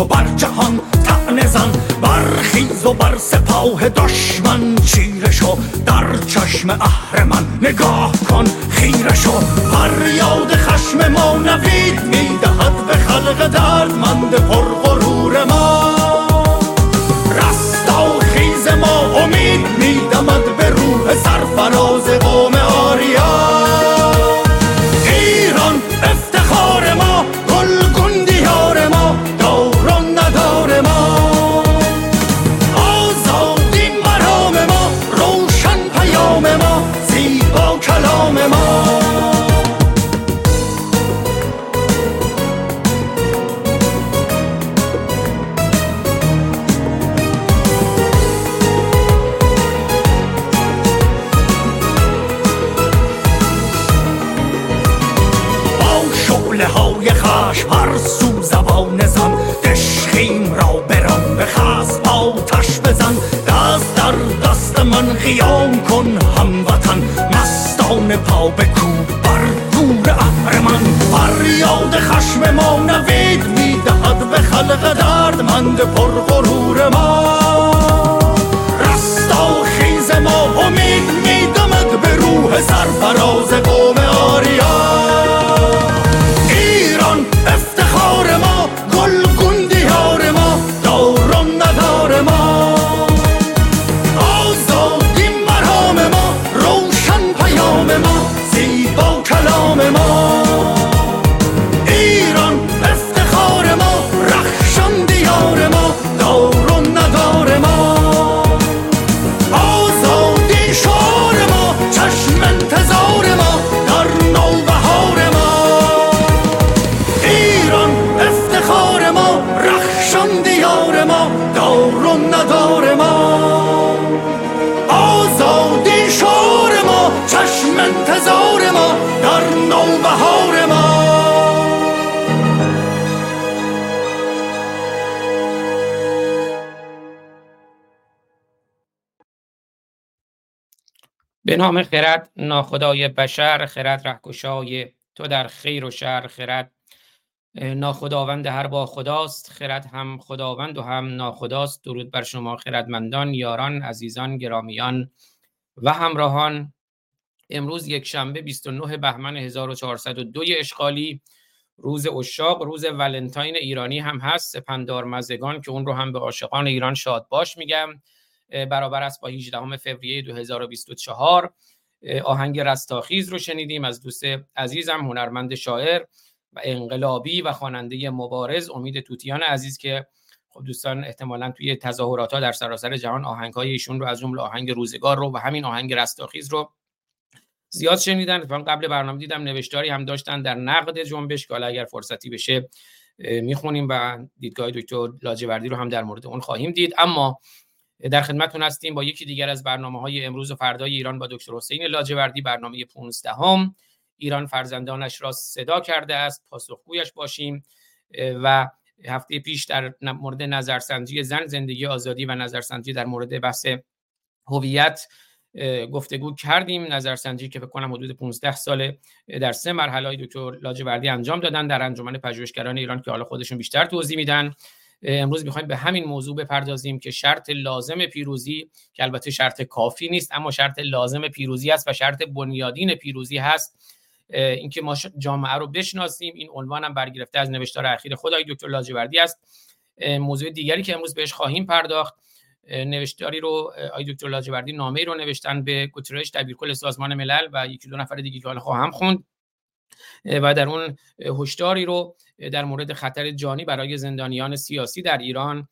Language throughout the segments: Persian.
سکوت و بر جهان تعنزن زن برخیز و بر سپاه دشمن. چیره شو در چشم اهرمن نگاه کن خیره شو فریاد خشم ما نوید می‌دهد به خلق دردمند پرغرور ما. دردمند نام خرد ناخدای بشر خرد رهکشای تو در خیر و شر خرد ناخداوند هر با خداست خرد هم خداوند و هم ناخداست. درود بر شما خردمندان یاران عزیزان گرامیان و همراهان. امروز یک شنبه 29 بهمن 1402 اشغالی. روز اشاق روز ولنتاین ایرانی هم هست. سپندار مزگان که اون رو هم به عاشقان ایران شاد باش میگم. برابر است با 18 فوریه 2024 آهنگ رستاخیز رو شنیدیم از دوست عزیزم هنرمند شاعر و انقلابی و خواننده مبارز امید توتیان عزیز که خب دوستان احتمالا توی تظاهرات ها در سراسر جهان آهنگ های ایشون رو از جمله آهنگ روزگار رو و همین آهنگ رستاخیز رو زیاد شنیدن. اتفاقا قبل برنامه دیدم نوشتاری هم داشتن در نقد جنبش که اگر فرصتی بشه می‌خونیم و دیدگاه دکتر لاجوردی رو هم در مورد اون خواهیم دید. اما در خدمتتون هستیم با یکی دیگر از برنامه های امروز و فردای ایران با دکتر حسین لاجوردی برنامه 15 هم ایران فرزندانش را صدا کرده است پاسخگویش باشیم. و هفته پیش در مورد نظرسنجی زن زندگی آزادی و نظرسنجی در مورد بحث هویت گفتگو کردیم. نظرسنجی که فکر کنم حدود 15 ساله در سه مرحله دکتر لاجوردی انجام دادن. در انجمن پژوهشگران ایران که حالا خودشون بیشتر توضیح میدن. امروز می‌خوایم به همین موضوع بپردازیم که شرط لازم پیروزی که البته شرط کافی نیست اما شرط لازم پیروزی است و شرط بنیادین پیروزی هست. اینکه ما جامعه رو بشناسیم. این عنوان هم برگرفته از نوشتار اخیر خدای دکتر لاجوردی است. موضوع دیگری که امروز بهش خواهیم پرداخت نوشتاری رو آی دکتر لاجوردی نامه رو نوشتن به گوترش دبیرکل سازمان ملل و یکی دو نفر دیگه که حالا خواهم خوند. و در اون هشداری رو در مورد خطر جانی برای زندانیان سیاسی در ایران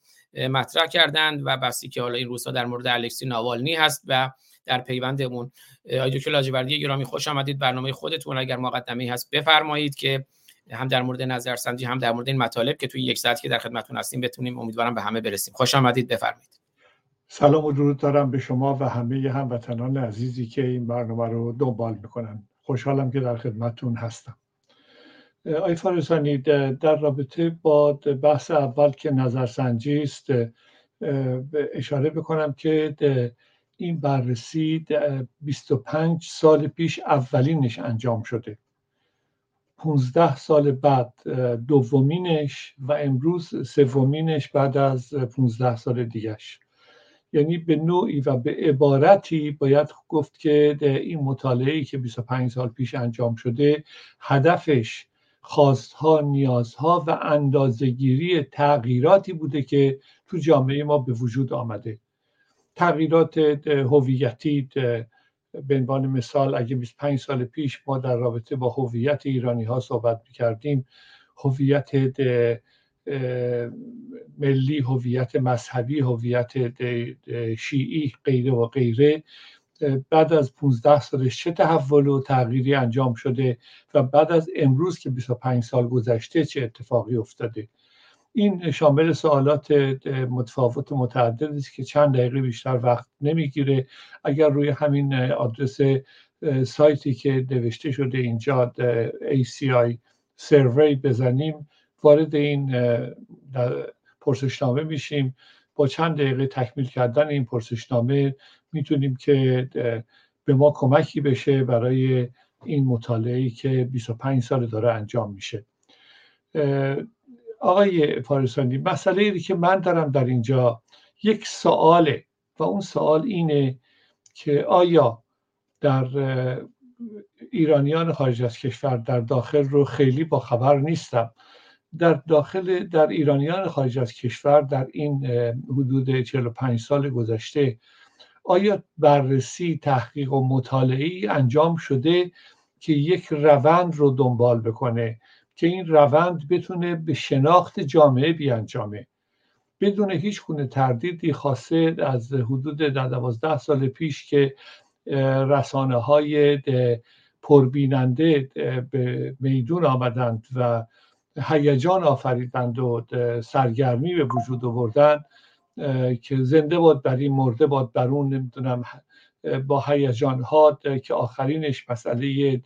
مطرح کردند و بسی که حالا این روزها در مورد الکسی ناوالنی هست و در پیوند اون آقای دکتر لاجوردی گرامی خوش آمدید. برنامه خودتون اگر مقدمه هست بفرمایید که هم در مورد نظرسنجی هم در مورد این مطالب که توی یک ساعت که در خدمتتون هستیم بتونیم امیدوارم به همه برسیم. خوش آمدید بفرمایید. سلام و درود دارم به شما و همه هموطنان عزیزی که این برنامه رو دنبال می‌کنن. خوشحالم که در خدمتتون هستم. آی فارسانی در رابطه با بحث اول که نظرسنجی است اشاره بکنم که این بررسی 25 سال پیش اولینش انجام شده. 15 سال بعد دومینش و امروز سومینش بعد از 15 سال دیگش یعنی به نوعی و به عبارتی باید گفت که این مطالعه که 25 سال پیش انجام شده هدفش خواستها نیازها و اندازگیری تغییراتی بوده که تو جامعه ما به وجود آمده. تغییرات هویتی به عنوان مثال اگه 25 سال پیش ما در رابطه با هویت ایرانی ها صحبت می‌کردیم هویت ملی هویت مذهبی هویت شیعی غیره و غیره. بعد از 15 سالش چه تحول و تغییری انجام شده و بعد از امروز که 25 سال گذشته چه اتفاقی افتاده. این شامل سوالات متفاوت و متعدد است که چند دقیقه بیشتر وقت نمی‌گیره. اگر روی همین آدرس سایتی که نوشته شده اینجا ACI سروی بزنیم وارد این پرسشنامه میشیم. با چند دقیقه تکمیل کردن این پرسشنامه می‌تونیم که به ما کمکی بشه برای این مطالعه که 25 سال داره انجام میشه. آقای فارسانی مسئله ای که من دارم در اینجا یک سواله و اون سوال اینه که آیا در ایرانیان خارج از کشور در داخل رو خیلی با خبر نیستم. در داخل در ایرانیان خارج از کشور در این حدود 45 سال گذشته آیا بررسی تحقیق و مطالعه انجام شده که یک روند رو دنبال بکنه که این روند بتونه به شناخت جامعه بیانجامه؟ بدون هیچ گونه تردیدی خاصه از حدود دوازده سال پیش که رسانه های پربیننده به میدون آمدند و هیجان آفریدند و سرگرمی به وجود آوردن که زنده باد بر این مرده باد بر اون نمی‌دونم با هیجان ها که آخرینش مسئله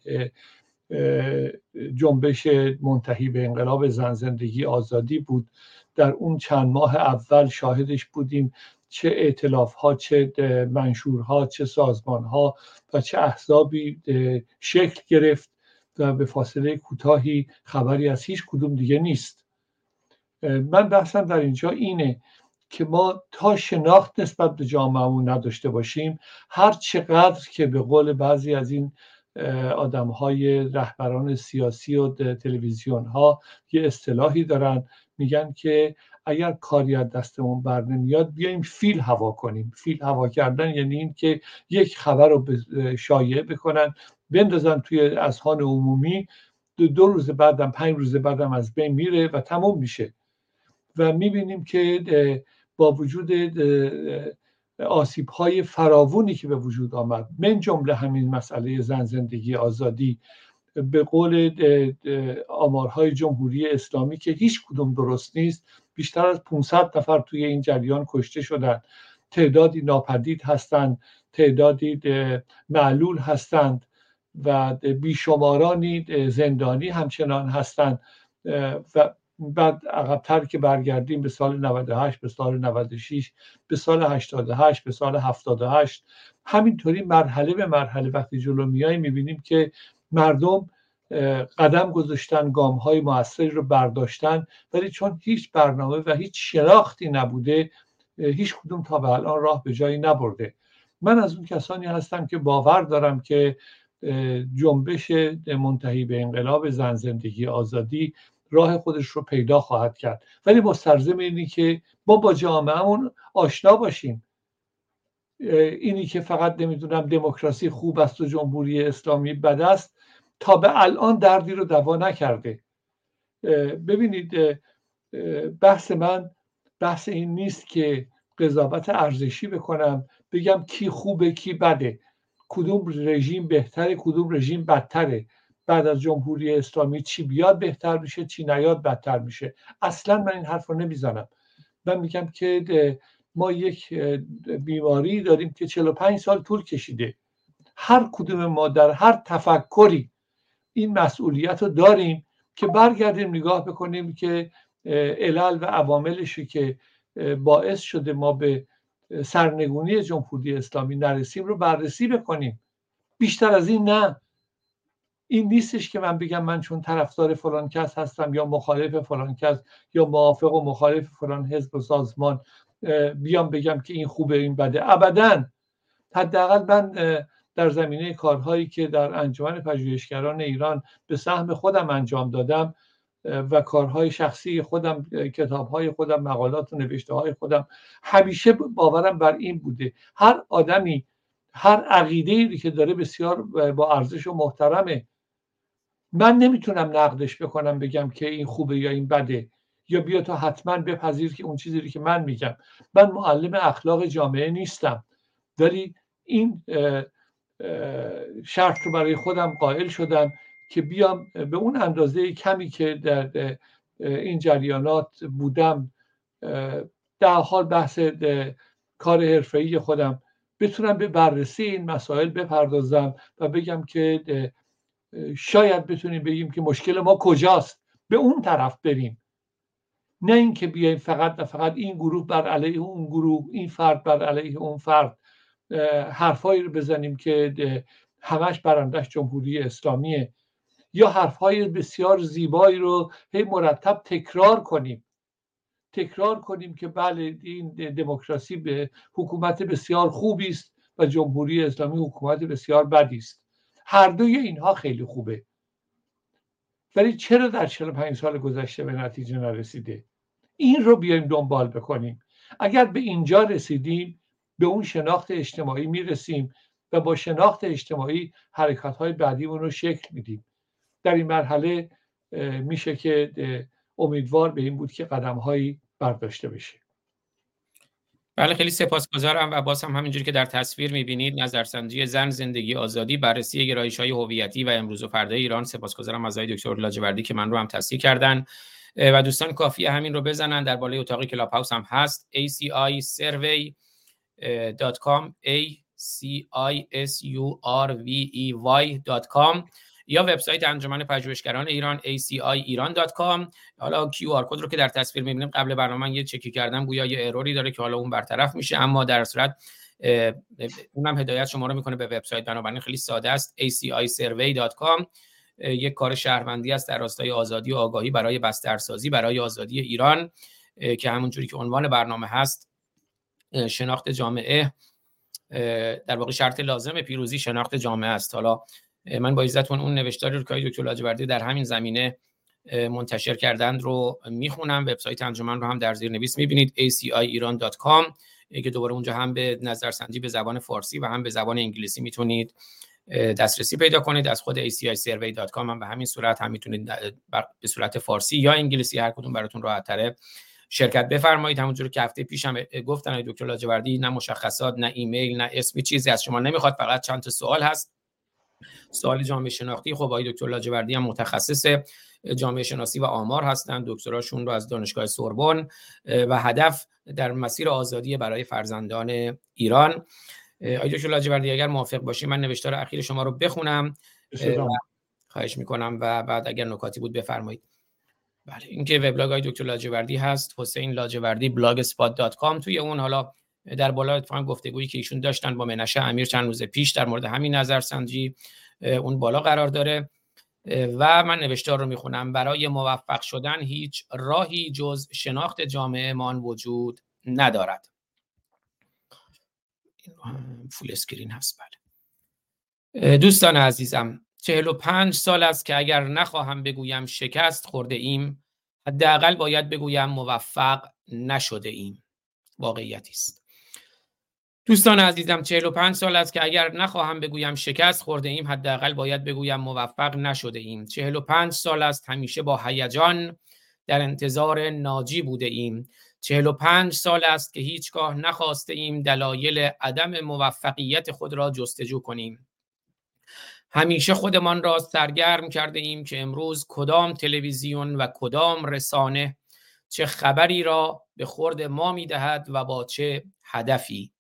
جنبش منتهی به انقلاب زن زندگی آزادی بود. در اون چند ماه اول شاهدش بودیم چه اعتلاف ها چه منشورها چه سازمان ها و چه احزابی شکل گرفت. به فاصله کوتاهی خبری از هیچ کدوم دیگه نیست. من بحثم در اینجا اینه که ما تا شناخت نسبت به جامعهمون نداشته باشیم هر چقدر که به قول بعضی از این آدم های رهبران سیاسی و تلویزیون ها یه اصطلاحی دارن میگن که اگر کاری از دستمون بر نمیاد بیایم فیل هوا کنیم. فیل هوا کردن یعنی این که یک خبر رو شایع بکنن بندازن توی اذهان عمومی. دو, دو روز بعدم پنج روز بعدم از بین میره و تمام میشه. و می‌بینیم که با وجود آسیب های فراوونی که به وجود آمد من جمله همین مسئله زن زندگی آزادی به قول آمارهای جمهوری اسلامی که هیچ کدوم درست نیست بیشتر از 500 نفر توی این جریان کشته شدن. تعدادی ناپدید هستند تعدادی معلول هستند. و بیشمارانی زندانی همچنان هستند. و بعد عقبتر که برگردیم به سال 98 به سال 96 به سال 88 به سال 78 همینطوری مرحله به مرحله وقتی جلو میای می‌بینیم که مردم قدم گذاشتن گام های موثری رو برداشتن ولی چون هیچ برنامه و هیچ شناختی نبوده هیچ کدوم تا به الان راه به جایی نبرده. من از اون کسانی هستم که باور دارم که جنبش منتهی به انقلاب زن زندگی آزادی راه خودش رو پیدا خواهد کرد. ولی مسترزم اینی که ما با جامعهمون آشنا باشیم. اینی که فقط نمی‌دونم دموکراسی خوب است و جمهوری اسلامی بد است تا به الان دردی رو دوا نکرده. ببینید بحث من بحث این نیست که قضاوت ارزشی بکنم بگم کی خوبه کی بده. کدوم رژیم بهتره کدوم رژیم بدتره؟ بعد از جمهوری اسلامی چی بیاد بهتر میشه چی نیاد بدتر میشه؟ اصلا من این حرف رو نمی‌زنم. من میگم که ما یک بیماری داریم که 45 سال طول کشیده. هر کدوم ما در هر تفکری این مسئولیت رو داریم که برگردیم نگاه بکنیم که علل و عواملشی که باعث شده ما به سرنگونی جمهوری اسلامی نرسیم رو بررسی بکنیم. بیشتر از این نه. این نیستش که من بگم من چون طرفدار فلان کس هستم یا مخالف فلان کس یا موافق و مخالف فلان حزب و سازمان بیام بگم که این خوبه این بده. ابدا حداقل من در زمینه کارهایی که در انجمن پژوهشگران ایران به سهم خودم انجام دادم و کارهای شخصی خودم کتابهای خودم مقالات و نوشته های خودم. همیشه باورم بر این بوده. هر آدمی هر عقیده ای که داره بسیار با ارزش و محترمه. من نمی‌تونم نقدش بکنم بگم که این خوبه یا این بده. یا بیا تو حتما بپذیر که اون چیزی که من میگم. من معلم اخلاق جامعه نیستم. ولی این شرط رو برای خودم قائل شدم. که بیام به اون اندازه کمی که در این جریانات بودم در حال بحث کار حرفه‌ای خودم بتونم به بررسی این مسائل بپردازم و بگم که شاید بتونیم بگیم که مشکل ما کجاست. به اون طرف بریم. نه اینکه بیایم فقط نه فقط این گروه بر علیه اون گروه این فرد بر علیه اون فرد حرفایی رو بزنیم که همش برندش جمهوری اسلامیه. یا حرفهای بسیار زیبایی رو هی مرتب تکرار کنیم. تکرار کنیم که بله این دموکراسی به حکومت بسیار خوبی است و جمهوری اسلامی حکومت بسیار بدی است. هر دوی اینها خیلی خوبه. ولی چرا در 45 سال گذشته به نتیجه نرسیده؟ این رو بیایم دنبال بکنیم. اگر به اینجا رسیدیم به اون شناخت اجتماعی می‌رسیم و با شناخت اجتماعی حرکت های بعدی رو شکل میدیم. در این مرحله میشه که امیدوار به این بود که قدم هایی برداشته بشه. بله خیلی سپاسگزارم و باز هم همینجوری که در تصویر می‌بینید نظرسنجی زن زندگی آزادی بررسی گرایش های هویتی و امروز و فردا ایران. سپاسگزارم از آقای دکتر لاجوردی که من رو هم تصحیح کردن. و دوستان کافیه همین رو بزنن. در بالای اتاقی Clubhouse هم هست. Acisurvey.com a c یا وبسایت انجمن پژوهشگران ایران aciiran.com حالا QR code رو که در تصویر می‌بینیم قبل برنامه یه چکی کردم گویا یه error ی داره که حالا اون برطرف میشه اما در صورت اونم هدایت شما رو می‌کنه به وبسایت. بنابراین خیلی ساده است. Acisurvey.com یک کار شهروندی است در راستای آزادی و آگاهی برای بسترسازی برای آزادی ایران که همونجوری که عنوان برنامه هست. شناخت جامعه در واقع شرط لازم پیروزی شناخت جامعه است. حالا من با عزتون اون نوشتاری رو که دکتر لاجوردی در همین زمینه منتشر کردند رو می‌خونم وبسایت انجمن رو هم در زیر نویس می‌بینید aciiran.com که دوباره اونجا هم به نظرسنجی به زبان فارسی و هم به زبان انگلیسی می‌تونید دسترسی پیدا کنید. از خود acisurvey.com هم به همین صورت هم می‌تونید به صورت فارسی یا انگلیسی هر کدوم براتون راحت تره شرکت بفرمایید. همونجوری که هفته پیشم گفتن دکتر لاجوردی نه مشخصات نه ایمیل نه اسمی چیزی از شما نمی‌خواد فقط چند تا سوال هست. سوال جامعه شناختی خب آقای دکتر لاجوردی هم متخصص جامعه شناسی و آمار هستند. دکتراشون رو از دانشگاه سوربن و هدف در مسیر آزادی برای فرزندان ایران. آقای دکتر لاجوردی اگر موافق باشی من نوشتار اخیر شما رو بخونم. خواهش می‌کنم و بعد اگر نکاتی بود بفرمایید. بله اینکه وبلاگ های دکتر لاجوردی هست حسین لاجوردی بلاگ توی اون حالا در بالا اتفاقا گفتگویی که ایشون داشتن با منشه امیر چند روز پیش در مورد همین نظرسنجی. اون بالا قرار داره. و من نوشتار رو می‌خونم. برای موفق شدن هیچ راهی جز شناخت جامعه مان وجود ندارد. full screen هست بله. دوستان عزیزم چهل و پنج سال است که اگر نخواهم بگویم شکست خورده ایم حداقل باید بگویم موفق نشده ایم. واقعیتی است. دوستان عزیزم 45 سال است که اگر نخواهم بگویم شکست خورده ایم حداقل باید بگویم موفق نشده ایم. 45 سال است همیشه با هیجان در انتظار ناجی بوده ایم. 45 سال است که هیچگاه نخواسته ایم دلایل عدم موفقیت خود را جستجو کنیم. همیشه خودمان را سرگرم کرده ایم که امروز کدام تلویزیون و کدام رسانه چه خبری را به خورد ما می‌دهد و با چه هدفی.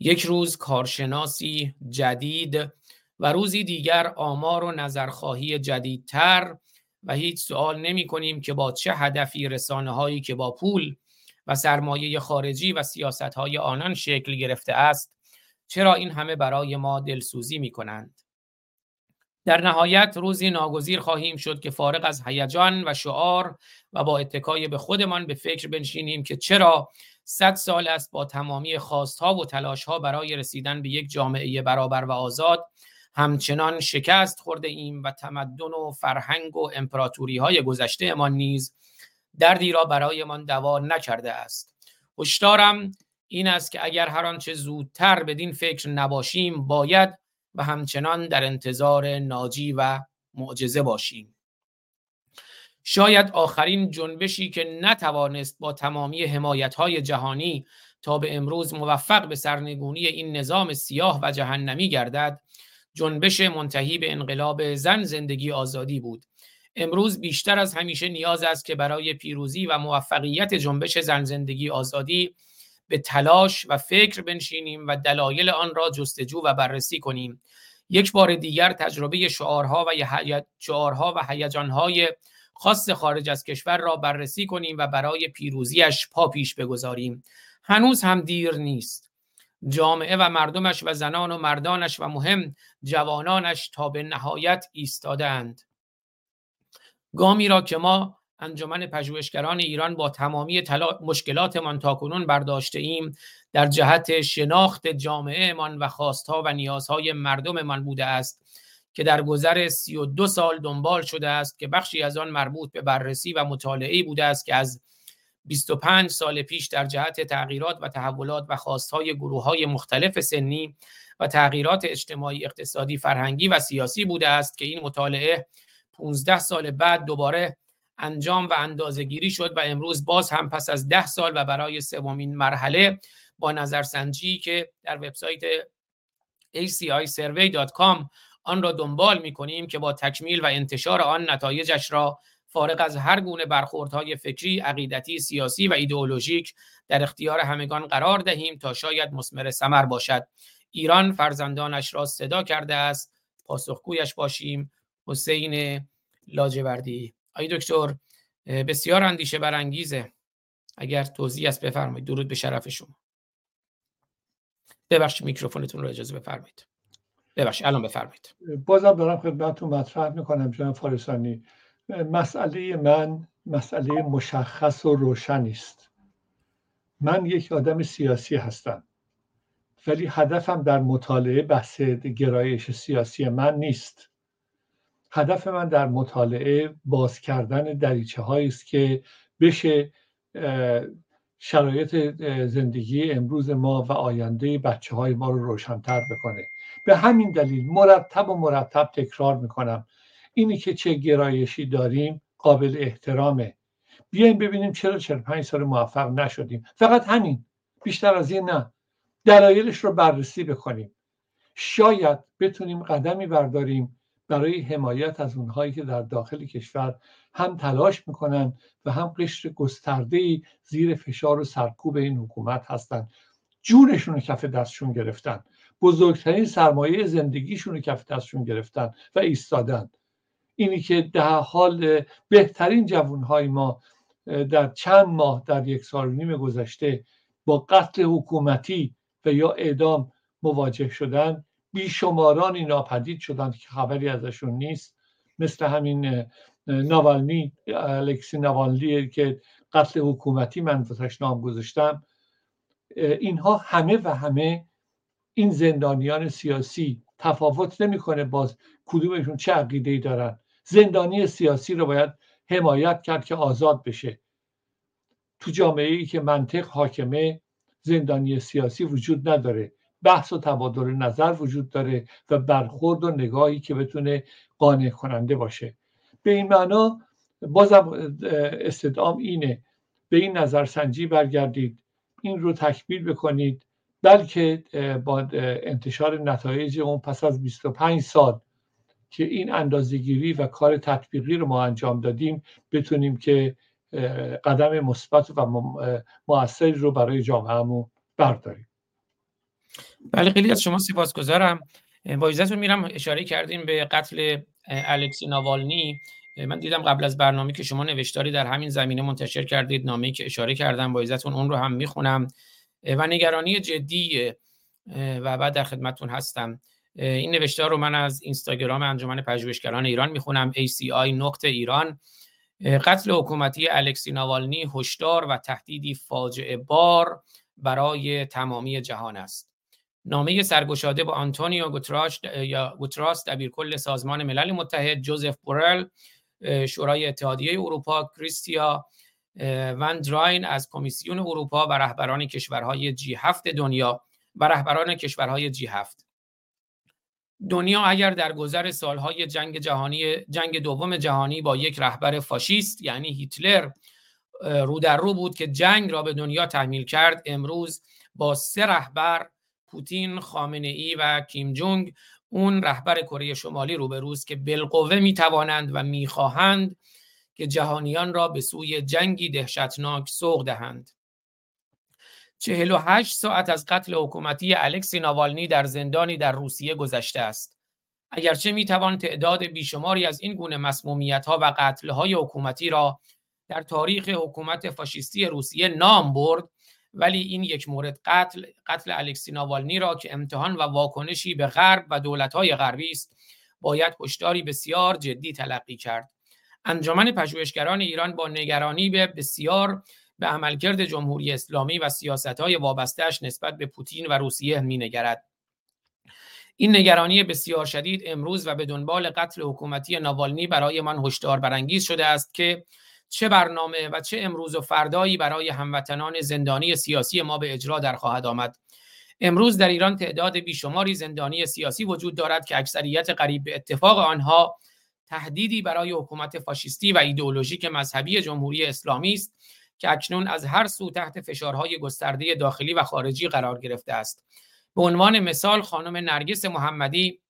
یک روز کارشناسی جدید و روزی دیگر آمار و نظرخواهی جدیدتر و هیچ سوال نمی کنیم که با چه هدفی رسانه هایی که با پول و سرمایه خارجی و سیاست های آنان شکل گرفته است چرا این همه برای ما دلسوزی می کنند؟ در نهایت روزی ناگزیر خواهیم شد که فارغ از هیجان و شعار و با اتکای به خودمان به فکر بنشینیم که چرا صد سال است با تمامی خواستها و تلاشها برای رسیدن به یک جامعه برابر و آزاد. همچنان شکست خورده ایم و تمدن و فرهنگ و امپراتوری های گذشته ما نیز دردی را برایمان دوا نکرده است. هشدارم این است که اگر هر آنچه زودتر بدین فکر نباشیم باید و همچنان در انتظار ناجی و معجزه باشیم. شاید آخرین جنبشی که نتوانست با تمامی حمایت های جهانی تا به امروز موفق به سرنگونی این نظام سیاه و جهنمی گردد جنبش منتهی به انقلاب زن زندگی آزادی بود. امروز بیشتر از همیشه نیاز است که برای پیروزی و موفقیت جنبش زن زندگی آزادی به تلاش و فکر بنشینیم و دلایل آن را جستجو و بررسی کنیم. یک بار دیگر تجربه شعارها و شعارها و هیجانهای خاص خارج از کشور را بررسی کنیم و برای پیروزیش پا پیش بگذاریم. هنوز هم دیر نیست. جامعه و مردمش و زنان و مردانش و مهم جوانانش تا به نهایت ایستادند گامی را که ما انجمن پژوهشگران ایران با تمامی مشکلاتمان تاکنون برداشته ایم در جهت شناخت جامعهمان و خواستها و نیازهای مردممان بوده است. که در گذر 32 سال دنبال شده است که بخشی از آن مربوط به بررسی و مطالعه بوده است که از 25 سال پیش در جهت تغییرات و تحولات و خواستهای گروه های مختلف سنی و تغییرات اجتماعی اقتصادی فرهنگی و سیاسی بوده است که این مطالعه 15 سال بعد دوباره انجام و اندازه گیری شد و امروز باز هم پس از ده سال و برای سومین مرحله با نظرسنجی که در وبسایت acisurvey.com آن را دنبال می کنیم که با تکمیل و انتشار آن نتایجش را فارغ از هر گونه برخوردهای فکری، عقیدتی، سیاسی و ایدئولوژیک در اختیار همگان قرار دهیم تا شاید مسمر ثمر باشد. ایران فرزندانش را صدا کرده است. پاسخگویش باشیم. حسین لاجوردی آی دکتر بسیار اندیشه برانگیزه اگر توضیح است بفرمایید درود به شرف شما ببخشید میکروفونتون رو اجازه بفرمایید ببخشید الان بفرمایید. بازم دارم خدمتتون مطرح می‌کنم جناب فارسانی. مسئله من مسئله مشخص و روشنی است. من یک آدم سیاسی هستم ولی هدفم در مطالعه بحث گرایش سیاسی من نیست. هدف من در مطالعه باز کردن دریچه است که بشه شرایط زندگی امروز ما و آینده بچه های ما رو روشنتر بکنه. به همین دلیل مرتب و مرتب تکرار می‌کنم. اینی که چه گرایشی داریم قابل احترامه. بیایم ببینیم چرا 45 سال موفق نشدیم. فقط همین بیشتر از این نه. دلایلش رو بررسی بکنیم. شاید بتونیم قدمی برداریم برای حمایت از اونهایی که در داخل کشور هم تلاش می‌کنن و هم قشر گسترده زیر فشار و سرکوب این حکومت هستند جونشون رو کف دستشون گرفتن. بزرگترین سرمایه زندگیشون رو کف دستشون گرفتن و ایستادن. اینی که در حال بهترین جوانهای ما در چند ماه در یک سال و نیم گذشته با قتل حکومتی و یا اعدام مواجه شدن بیشمارانی ناپدید شدند که خبری ازشون نیست. مثل همین ناوالنی الکسی ناوالنی که قتل حکومتی من نام گذاشتم. اینها همه و همه این زندانیان سیاسی تفاوت نمی‌کنه باز کدومشون چه عقیده ای دارن. زندانی سیاسی رو باید حمایت کرد که آزاد بشه. تو جامعه ای که منطق حاکمه زندانی سیاسی وجود نداره. بحث و تبادل نظر وجود داره و برخورد و نگاهی که بتونه قانع کننده باشه. به این معنا بازم استدام اینه. به این نظرسنجی برگردید. این رو تکمیل بکنید. بلکه با انتشار نتایج اون پس از 25 سال که این اندازهگیری و کار تطبیقی رو ما انجام دادیم بتونیم که قدم مثبت و موثری رو برای جامعهمون برداریم. بله خیلی از شما سپاسگزارم. با اجازهتون میرم اشاره کردیم به قتل الکسی ناوالنی. من دیدم قبل از برنامه که شما نوشتاری در همین زمینه منتشر کردید. نامه‌ای که اشاره کردم با اجازهتون اون رو هم می‌خونم. و نگرانی جدی و بعد در خدمتون هستم. این نوشتار رو من از اینستاگرام انجمن پژوهشگران ایران می‌خونم ACI نقطه ایران. قتل حکومتی الکسی ناوالنی هشدار و تهدیدی فاجعه بار برای تمامی جهان است. نامه سرگشاده با آنتونیو گوتراش یا گوتراس دبیرکل سازمان ملل متحد جوزف بورل شورای اتحادیه اروپا کریستیا ون دراین از کمیسیون اروپا و رهبران کشورهای جی هفت دنیا و رهبران کشورهای جی هفت. دنیا اگر در گذر سالهای جنگ جهانی جنگ دوم جهانی با یک رهبر فاشیست یعنی هیتلر رو در رو بود که جنگ را به دنیا تحمیل کرد. امروز با سه رهبر پوتین، خامنه ای و کیم جونگ اون رهبر کره شمالی روبروست که بالقوه می‌توانند و می‌خواهند که جهانیان را به سوی جنگی دهشتناک سوق دهند. 48 ساعت از قتل حکومتی الکسی ناوالنی در زندانی در روسیه گذشته است. اگرچه می‌توان تعداد بیشماری از این گونه مسمومیت ها و قتل های حکومتی را در تاریخ حکومت فاشیستی روسیه نام برد ولی این یک مورد قتل قتل الکسی ناوالنی را که امتحان و واکنشی به غرب و دولت‌های غربی است باید هشداری بسیار جدی تلقی کرد. انجمن پژوهشگران ایران با نگرانی به بسیار به عملکرد جمهوری اسلامی و سیاستهای وابستهش نسبت به پوتین و روسیه مینگرد. این نگرانی بسیار شدید امروز و به دنبال قتل حکومتی ناوالنی برای من هشدار برانگیز شده است که چه برنامه و چه امروز و فردایی برای هموطنان زندانی سیاسی ما به اجرا در خواهد آمد. امروز در ایران تعداد بیشماری زندانی سیاسی وجود دارد که اکثریت قریب به اتفاق آنها تهدیدی برای حکومت فاشیستی و ایدئولوژیک مذهبی جمهوری اسلامی است که اکنون از هر سو تحت فشارهای گسترده داخلی و خارجی قرار گرفته است. به عنوان مثال خانم نرگس محمدی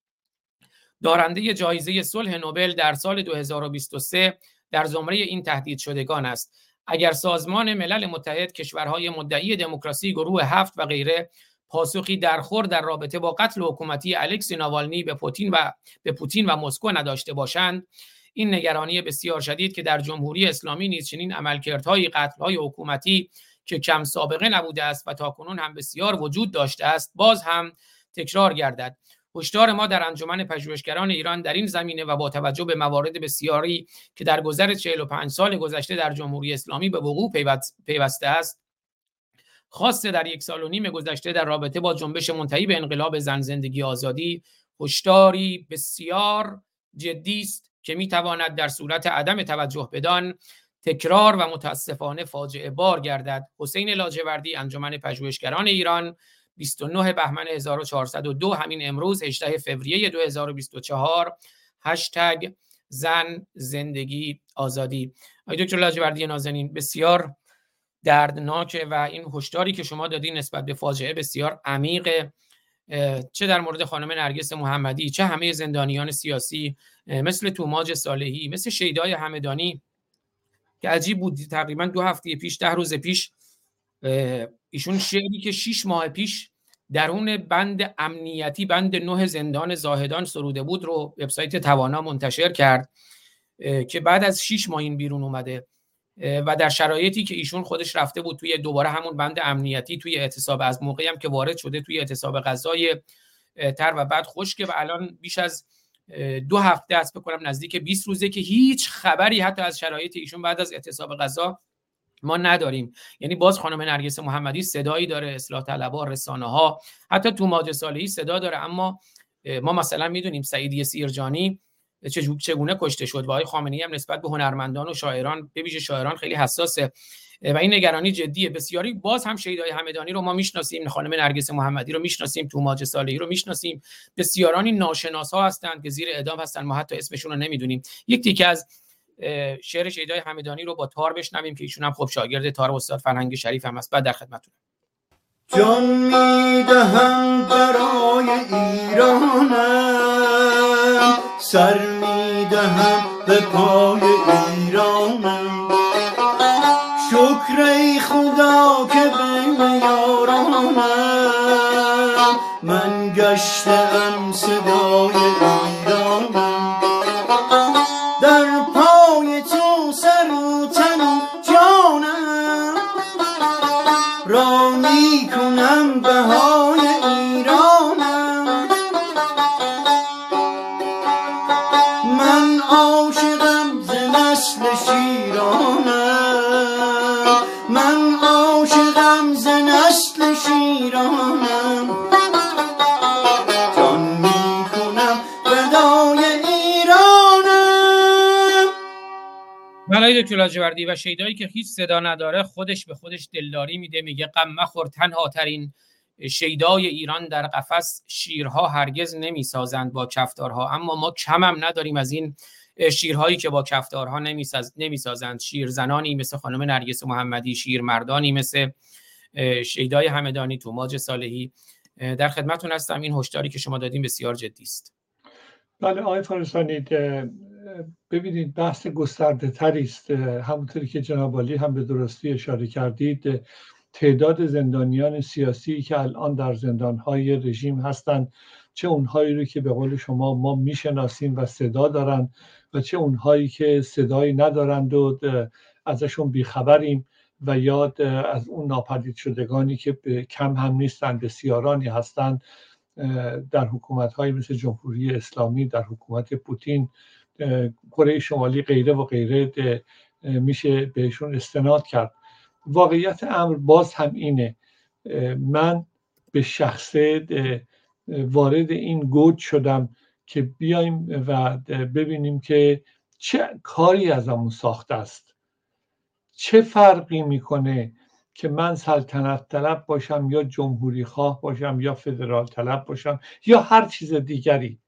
دارنده جایزه صلح نوبل در سال 2023 در زمره این تهدید شدگان است. اگر سازمان ملل متحد کشورهای مدعی دموکراسی گروه هفت و غیره پاسخی درخور در رابطه با قتل حکومتی الکسی ناوالنی به پوتین و به پوتین و مسکو نداشته باشند. این نگرانی بسیار شدید که در جمهوری اسلامی نیز چنین عملکردهای قتلهای حکومتی که کم سابقه نبوده است و تاکنون هم بسیار وجود داشته است باز هم تکرار گردد. هشدار ما در انجمن پژوهشگران ایران در این زمینه و با توجه به موارد بسیاری که در گذر 45 سال گذشته در جمهوری اسلامی به وقوع پیوسته است خاصه در یک سال و نیم گذشته در رابطه با جنبش منتهی به انقلاب زن زندگی آزادی هشداری بسیار جدی است که می تواند در صورت عدم توجه بدان تکرار و متاسفانه فاجعه بار گردد. حسین لاجوردی انجمن پژوهشگران ایران 29 بهمن 1402 همین امروز 18 فوریه 2024 هشتگ زن زندگی آزادی. آقای دکتر لاجوردی نازنین بسیار دردناکه و این هشداری که شما دادین نسبت به فاجعه بسیار عمیق چه در مورد خانم نرگس محمدی چه همه زندانیان سیاسی مثل توماج صالحی مثل شیدای همدانی که عجیب بود. تقریبا دو هفته پیش ده روز پیش ایشون شعری که شیش ماه پیش درون بند امنیتی بند نه زندان زاهدان سروده بود رو وبسایت توانا منتشر کرد که بعد از شیش ماه این بیرون اومده. و در شرایطی که ایشون خودش رفته بود توی دوباره همون بند امنیتی توی اعتصاب از موقعی هم که وارد شده توی اعتصاب غذای تر و بعد خشکه و الان بیش از دو هفته است بکنم نزدیک 20 روزه که هیچ خبری حتی از شرایط ایشون بعد از اعتصاب غذا ما نداریم. یعنی باز خانم نرگس محمدی صدایی داره اصلاح طلبها رسانه ها حتی تو ماج صالحی صدا داره اما ما مثلا می‌دونیم سعیدی سیرجانی چگونه کشته شد و آقای خامنه‌ای هم نسبت به هنرمندان و شاعران به ویژه شاعران خیلی حساسه. و این نگرانی جدیه. بسیاری باز هم شهیدای همدانی رو ما می‌شناسیم خانم نرگس محمدی رو می‌شناسیم توماج صالحی رو می‌شناسیم. بسیارانی ناشناس هستند که زیر اعدام هستن ما حتی اسمشون رو نمی‌دونیم. یک تیکه از شعر شهیدای همدانی رو با تار بشنویم که ایشون هم خب شاگرد تار استاد فرهنگ شریف هم است. بعد در خدمتتون. جان می‌دهم برای ایرانم سر می‌دهم به پای ایرانم. شکر ای خدا که به یارانم من گشتم دکتر لاجوردی و شیدایی که هیچ صدا نداره خودش به خودش دلداری میده میگه غم مخور تنها ترین شیدای ایران در قفس شیرها هرگز نمی‌سازند با کفتارها. اما ما کم هم نداریم از این شیرهایی که با کفتارها نمی‌سازند. شیر زنانی مثل خانم نرگس محمدی شیر مردانی مثل شیدای همدانی توماج صالحی. در خدمتون هستم. این هشداری که شما دادیم بسیار جدی است. بله آقای فارسانی ببینید بحث گسترده تری است. همونطوری که جناب عالی هم به درستی اشاره کردید تعداد زندانیان سیاسی که الان در زندانهای رژیم هستند چه اونهایی رو که به قول شما ما می‌شناسیم و صدا دارند و چه اونهایی که صدایی ندارند و ازشون بیخبریم و یاد از اون ناپدید شدگانی که کم هم نیستند بسیارانی هستند در حکومت مثل جمهوری اسلامی در حکومت پوتین کره شمالی غیره و غیره میشه بهشون استناد کرد. واقعیت امر باز هم اینه. من به شخصه وارد این گود شدم که بیایم و ببینیم که چه کاری از همون ساخته است. چه فرقی می‌کنه که من سلطنت طلب باشم یا جمهوری خواه باشم یا فدرال طلب باشم یا هر چیز دیگری؟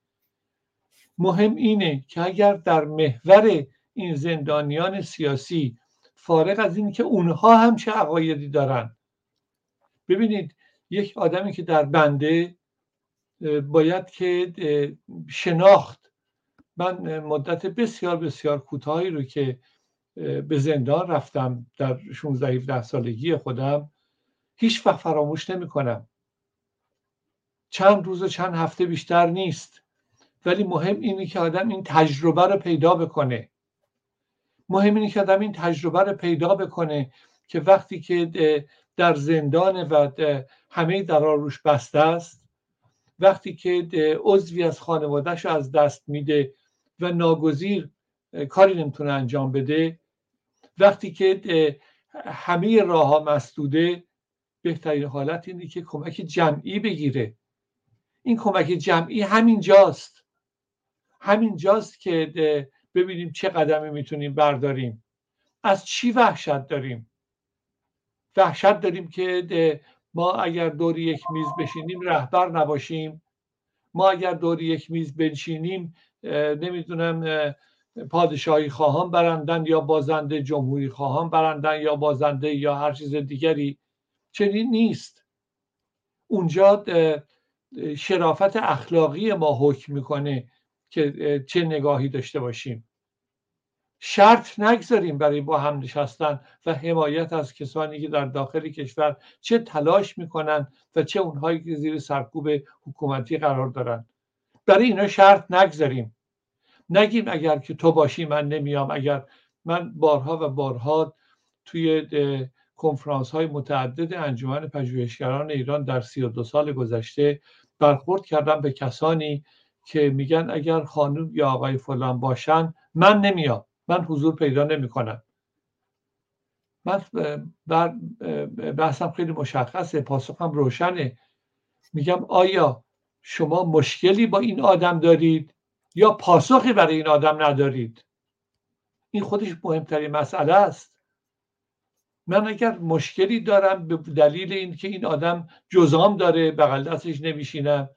مهم اینه که اگر در محور این زندانیان سیاسی فارغ از این که اونها هم چه عقایدی دارن. ببینید یک آدمی که در بنده باید که شناخت. من مدت بسیار بسیار کوتاهی رو که به زندان رفتم در 16 17 سالگی خودم هیچ وقت فراموش نمی کنم چند روز و چند هفته بیشتر نیست. ولی مهم اینه که آدم این تجربه رو پیدا بکنه. مهم اینه که آدم این تجربه رو پیدا بکنه که وقتی که در زندان و همه در روش بسته است وقتی که عضوی از خانوادهش از دست میده و ناگزیر کاری نمی‌تونه انجام بده وقتی که همه راه ها مسدوده بهترین حالت اینه که کمک جمعی بگیره. این کمک جمعی همین جاست همین جاست که ببینیم چه قدمی می‌تونیم برداریم. از چی وحشت داریم؟ وحشت داریم که ما اگر دور یک میز بشینیم رهبر نباشیم. ما اگر دور یک میز بنشینیم نمی‌دونم پادشاهی خواهان برندن یا بازنده جمهوری خواهان برندن یا بازنده یا هر چیز دیگری. چنین نیست. اونجا شرافت اخلاقی ما حکم می‌کنه. که چه نگاهی داشته باشیم. شرط نگذاریم برای با هم نشستن و حمایت از کسانی که در داخل کشور چه تلاش می‌کنن و چه اونهایی که زیر سرکوب حکومتی قرار دارن. برای اینا شرط نگذاریم. نگیم اگر که تو باشی من نمیام اگر من بارها و بارها توی کنفرانس های متعدد انجمن پژوهشگران ایران در سی و دو سال گذشته برخورد کردم به کسانی که میگن اگر خانم یا آقای فلان باشن من نمیام. من حضور پیدا نمی کنم من بحثم خیلی مشخصه پاسخم روشنه. میگم آیا شما مشکلی با این آدم دارید یا پاسخی برای این آدم ندارید؟ این خودش مهمترین مسئله است. من اگر مشکلی دارم به دلیل اینکه این آدم جزام داره بغل دستش نمیشینم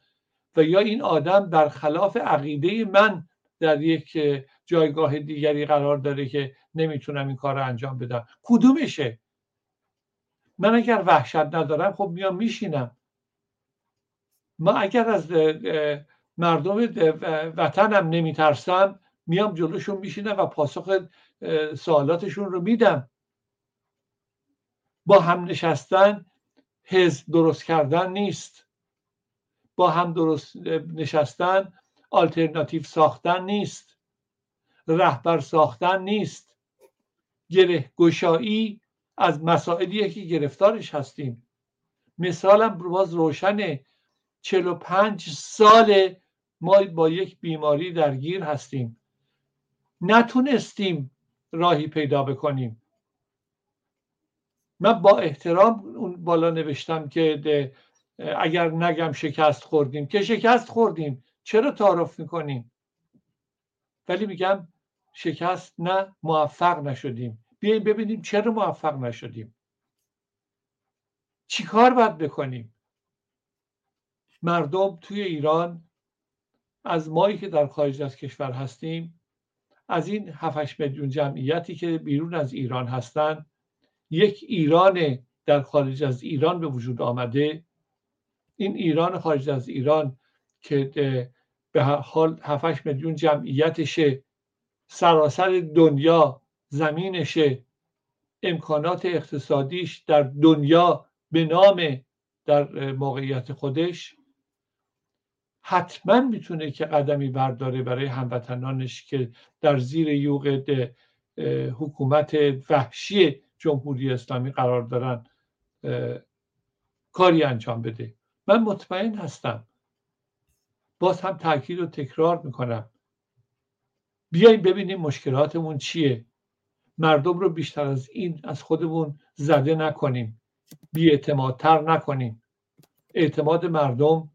و یا این آدم در خلاف عقیده من در یک جایگاه دیگری قرار داره که نمی‌تونم این کار رو انجام بدم. کدومشه؟ من اگر وحشت ندارم خب میام میشینم. ما اگر از مردم وطنم نمیترسم میام جلوشون میشینم و پاسخ سوالاتشون رو میدم. با هم نشستن حزب درست کردن نیست. با هم درست نشستن آلترناتیو ساختن نیست. رهبر ساختن نیست. گره گشایی از مسائلیه که گرفتارش هستیم. مثالم باز روشنه. 45 سال ما با یک بیماری درگیر هستیم. نتونستیم راهی پیدا بکنیم. من با احترام اون بالا نوشتم که اگر نگم شکست خوردیم. که شکست خوردیم. چرا تعارف می‌کنیم؟ ولی میگم شکست نه موفق نشدیم. بیایم ببینیم چرا موفق نشدیم. چیکار باید بکنیم؟ مردم توی ایران از مایی که در خارج از کشور هستیم از این 7 میلیون جمعیتی که بیرون از ایران هستند یک ایران در خارج از ایران به وجود آمده این ایران خارج از ایران که به حال 7 میلیون جمعیتشه سراسر دنیا زمینشه. امکانات اقتصادیش در دنیا به نام در موقعیت خودش. حتما می‌تونه که قدمی برداره برای هموطنانش که در زیر یوغ حکومت وحشی جمهوری اسلامی قرار دارن کاری انجام بده. من مطمئن هستم. باز هم تاکید و تکرار می‌کنم. بیاییم ببینیم مشکلاتمون چیه. مردم رو بیشتر از این از خودمون زده نکنیم. بیاعتمادتر نکنیم. اعتماد مردم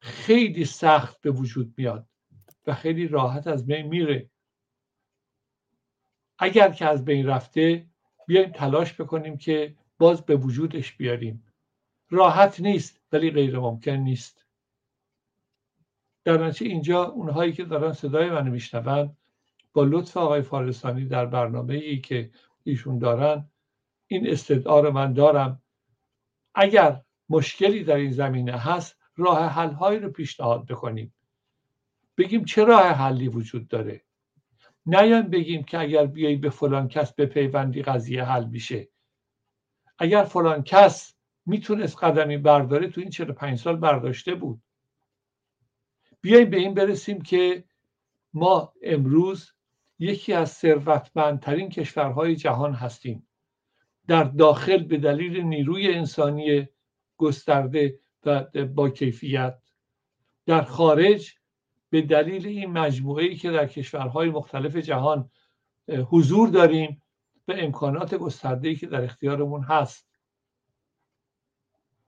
خیلی سخت به وجود میاد و خیلی راحت از بین میره. اگر که از بین رفته بیایم تلاش بکنیم که باز به وجودش بیاریم. راحت نیست ولی غیر ممکن نیست. در نتیجه اینجا اونهایی که دارن صدای منو میشنون با لطف آقای فارستانی در برنامه ای که ایشون دارن این استدعا رو من دارم. اگر مشکلی در این زمینه هست راه حل هایی رو پیشنهاد بکنیم. بگیم چه راه حلی وجود داره؟ نیایم بگیم که اگر بیایی به فلان کس به پیوندی قضیه حل میشه. اگر فلان کس می‌تونست قدمی برداره تو این 45 سال برداشته بود. بیایم به این برسیم که ما امروز یکی از ثروتمندترین کشورهای جهان هستیم. در داخل به دلیل نیروی انسانی گسترده و با کیفیت. در خارج به دلیل این مجموعه ای که در کشورهای مختلف جهان حضور داریم و امکانات گسترده ای که در اختیارمون هست.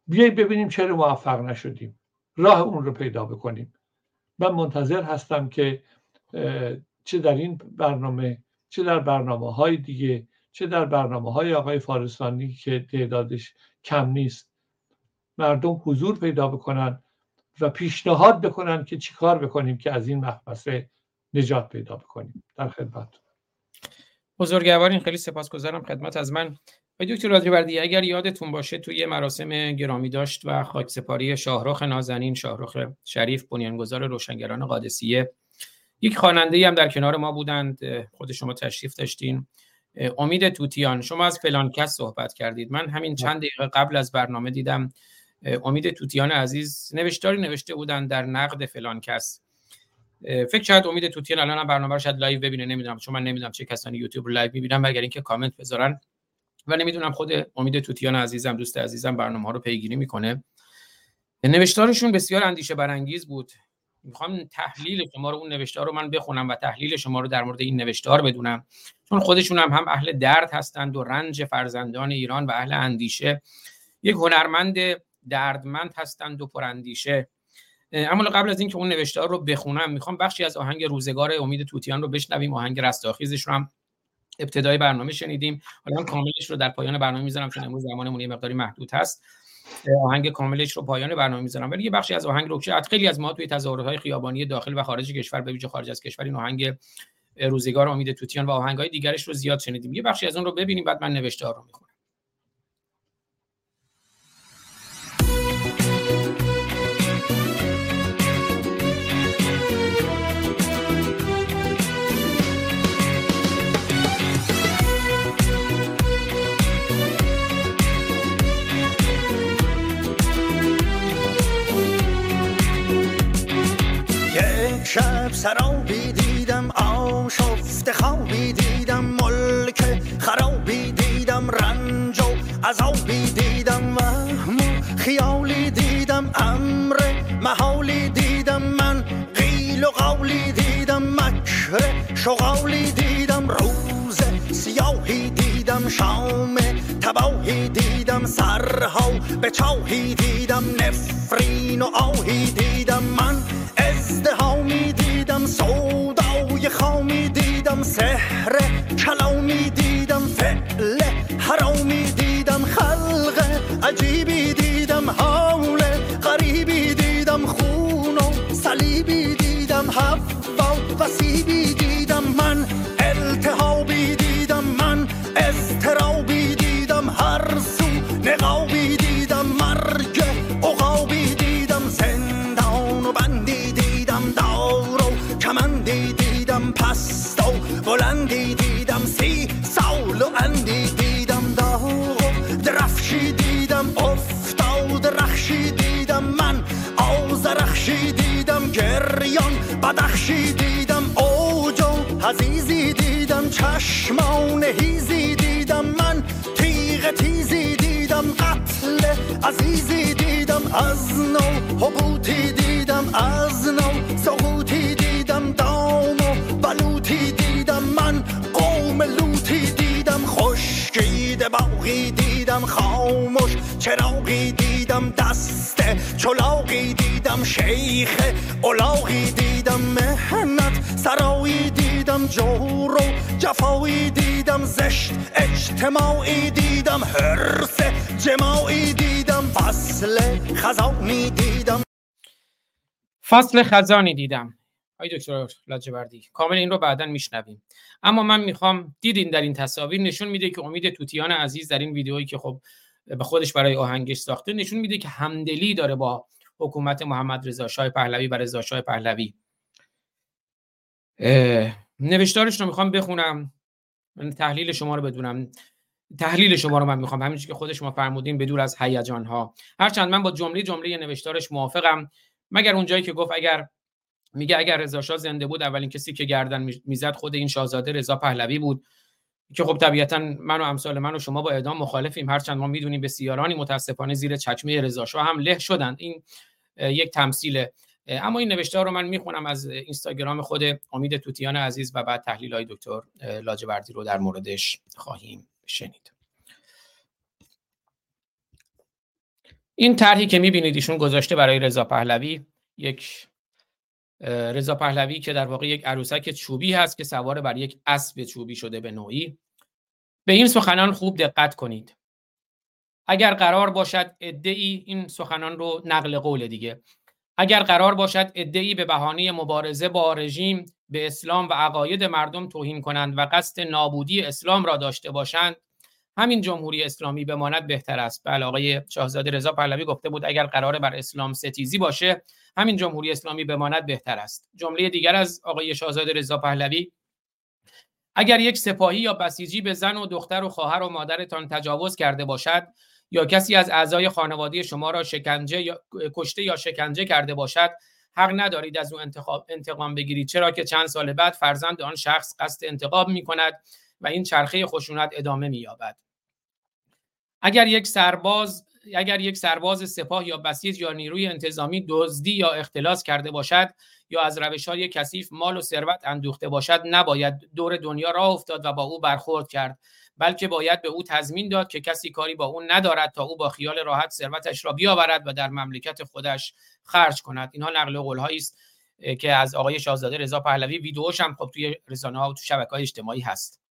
بیاییم ببینیم چرا موفق نشدیم. راه اون رو پیدا بکنیم. من منتظر هستم که چه در این برنامه چه در برنامه های دیگه چه در برنامه های آقای فارستانی که تعدادش کم نیست مردم حضور پیدا بکنن و پیشنهاد بکنن که چیکار بکنیم که از این محبسه نجات پیدا بکنیم. در خدمت بزرگوارین خیلی سپاسگزارم خدمت از من. و دکتر رادی اگر یادتون باشه توی مراسم گرامی داشت و خاک سپاری شاهرخ نازنین شاهرخ شریف بنیانگذار روشنگران قادسیه یک خواننده هم در کنار ما بودند خود شما تشریف داشتین. امید توتیان شما از فلان کس صحبت کردید. من همین چند دقیقه قبل از برنامه دیدم امید توتیان عزیز نوشتاری نوشته بودن در نقد فلان کس. فکر شاید امید توتیان الان هم برنامه رو شاید live ببینه نمی‌دونم چون من نمی‌دونم چه کسانی یوتیوب live می‌بینن مگر اینکه کامنت بذارن. و نمی‌دونم خود امید توتیان عزیزم دوست عزیزم برنامه ها رو پیگیری می‌کنه. نوشتارشون بسیار اندیشه برانگیز بود. می‌خوام تحلیل شما رو اون نوشتار رو من بخونم و تحلیل شما رو در مورد این نوشتار بدونم. چون خودشون هم هم اهل درد هستند و رنج فرزندان ایران و اهل اندیشه. یک هنرمند دردمند هستند و پراندیشه. اما قبل از اینکه اون نوشتار رو بخونم می‌خوام بخشی از آهنگ روزگار امید توتیان رو بشنویم. آهنگ رستاخیزش رو هم ابتدای برنامه شنیدیم. حالا کاملش رو در پایان برنامه می‌ذارم چون امروز زمانمون یه مقداری محدود هست. آهنگ کاملش رو پایان برنامه می‌ذارم. ولی یه بخشی از آهنگ رو که خیلی از ما توی تظاهرات خیابانی داخل و خارج کشور به ویژه خارج از کشور این آهنگ روزگار امید توتیان و آهنگای دیگرش رو زیاد شنیدیم. یه بخشی از اون رو ببینیم بعد من نوشته رو می‌خونم. فصل خزانی دیدم. آی دکتر لاجوردی کامل این رو بعدا میشنویم. اما من می‌خوام دیدین در این تصاویر نشون میده که امید توتیان عزیز در این ویدئویی که خب به خودش برای آهنگش ساخته نشون میده که همدلی داره با حکومت محمد رضا شاه پهلوی و رضا شاه پهلوی. نوشتارش رو می‌خوام بخونم. من تحلیل شما رو بدونم. تحلیل شما رو من می‌خوام. همینجوری که خود شما فرمودین بدور از هیجان ها هرچند من با جمله جمله نوشتارش موافقم. مگر اونجایی که گفت اگر میگه اگر رضا شاه زنده بود اولین کسی که گردن می‌زد خود این شاهزاده رضا پهلوی بود که خب طبیعتا من و امثال من و شما با اعدام مخالفیم. هرچند ما می‌دونیم بسیارانی متاسفانه زیر چکمه رضا شاه هم له شدند. این یک تمثیله. اما این نوشته رو من می‌خونم از اینستاگرام خود امید توتیان عزیز و بعد تحلیل های دکتر لاجوردی رو در موردش خواهیم شنید. این طرحی که می‌بینید ایشون گذاشته برای رضا پهلوی یک رضا پهلوی که در واقع یک عروسک چوبی هست که سوار بر یک اسب چوبی شده به نوعی. به این سخنان خوب دقت کنید. اگر قرار باشد ادعی این سخنان رو نقل قول دیگه. اگر قرار باشد ادعی به بهانه مبارزه با رژیم به اسلام و عقاید مردم توهین کنند و قصد نابودی اسلام را داشته باشند همین جمهوری اسلامی بماند بهتر است. بله آقای شاهزاده رضا پهلوی گفته بود اگر قرار بر اسلام ستیزی باشه همین جمهوری اسلامی بماند بهتر است. جمله دیگر از آقای شاهزاده رضا پهلوی اگر یک سپاهی یا بسیجی به زن و دختر و خواهر و مادرتان تجاوز کرده باشد یا کسی از اعضای خانواده شما را شکنجه یا کشته یا شکنجه کرده باشد حق ندارید از او انتقام بگیرید. چرا که چند سال بعد فرزند آن شخص قصد انتقام می کند و این چرخه خشونت ادامه می یابد اگر یک سرباز اگر یک سرباز سپاه یا بسیج یا نیروی انتظامی دزدی یا اختلاس کرده باشد یا از روش های کثیف مال و ثروت اندوخته باشد نباید دور دنیا راه افتاد و با او برخورد کرد بلکه باید به او تضمین داد که کسی کاری با او ندارد تا او با خیال راحت ثروتش را بیاورد و در مملکت خودش خرج کند. اینها نقل قول است که از آقای شاهزاده رضا پهلوی ویدیوش هم خب توی رسانه ها و تو شبکه های اجتماعی هست.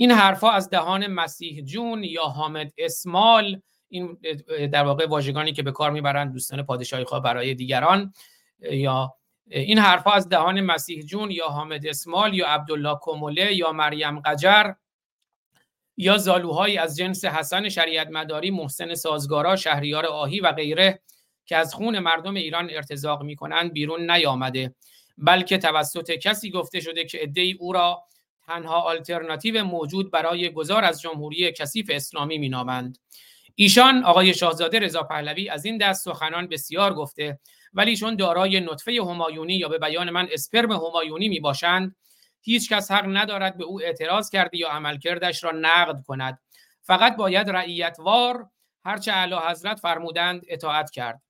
این حرفها از دهان مسیح جون یا حامد اسمال این در واقع واژگانی که به کار می‌برند دوستان پادشاهی خواه برای دیگران یا این حرفها از دهان مسیح جون یا حامد اسمال یا عبدالله کومله یا مریم قجر یا زالوهایی از جنس حسن شریعت مداری محسن سازگارا شهریار آهی و غیره که از خون مردم ایران ارتزاق می‌کنند بیرون نیامده. بلکه توسط کسی گفته شده که ادعی او را تنها آلترناتیو موجود برای گذار از جمهوری کثیف اسلامی مینامند. ایشان آقای شاهزاده رضا پهلوی از این دست سخنان بسیار گفته ولی چون دارای نطفه همایونی یا به بیان من اسپرم همایونی می باشند هیچ کس حق ندارد به او اعتراض کرده یا عملکردش را نقد کند. فقط باید رعیتوار هرچه اعلی حضرت فرمودند اطاعت کرد.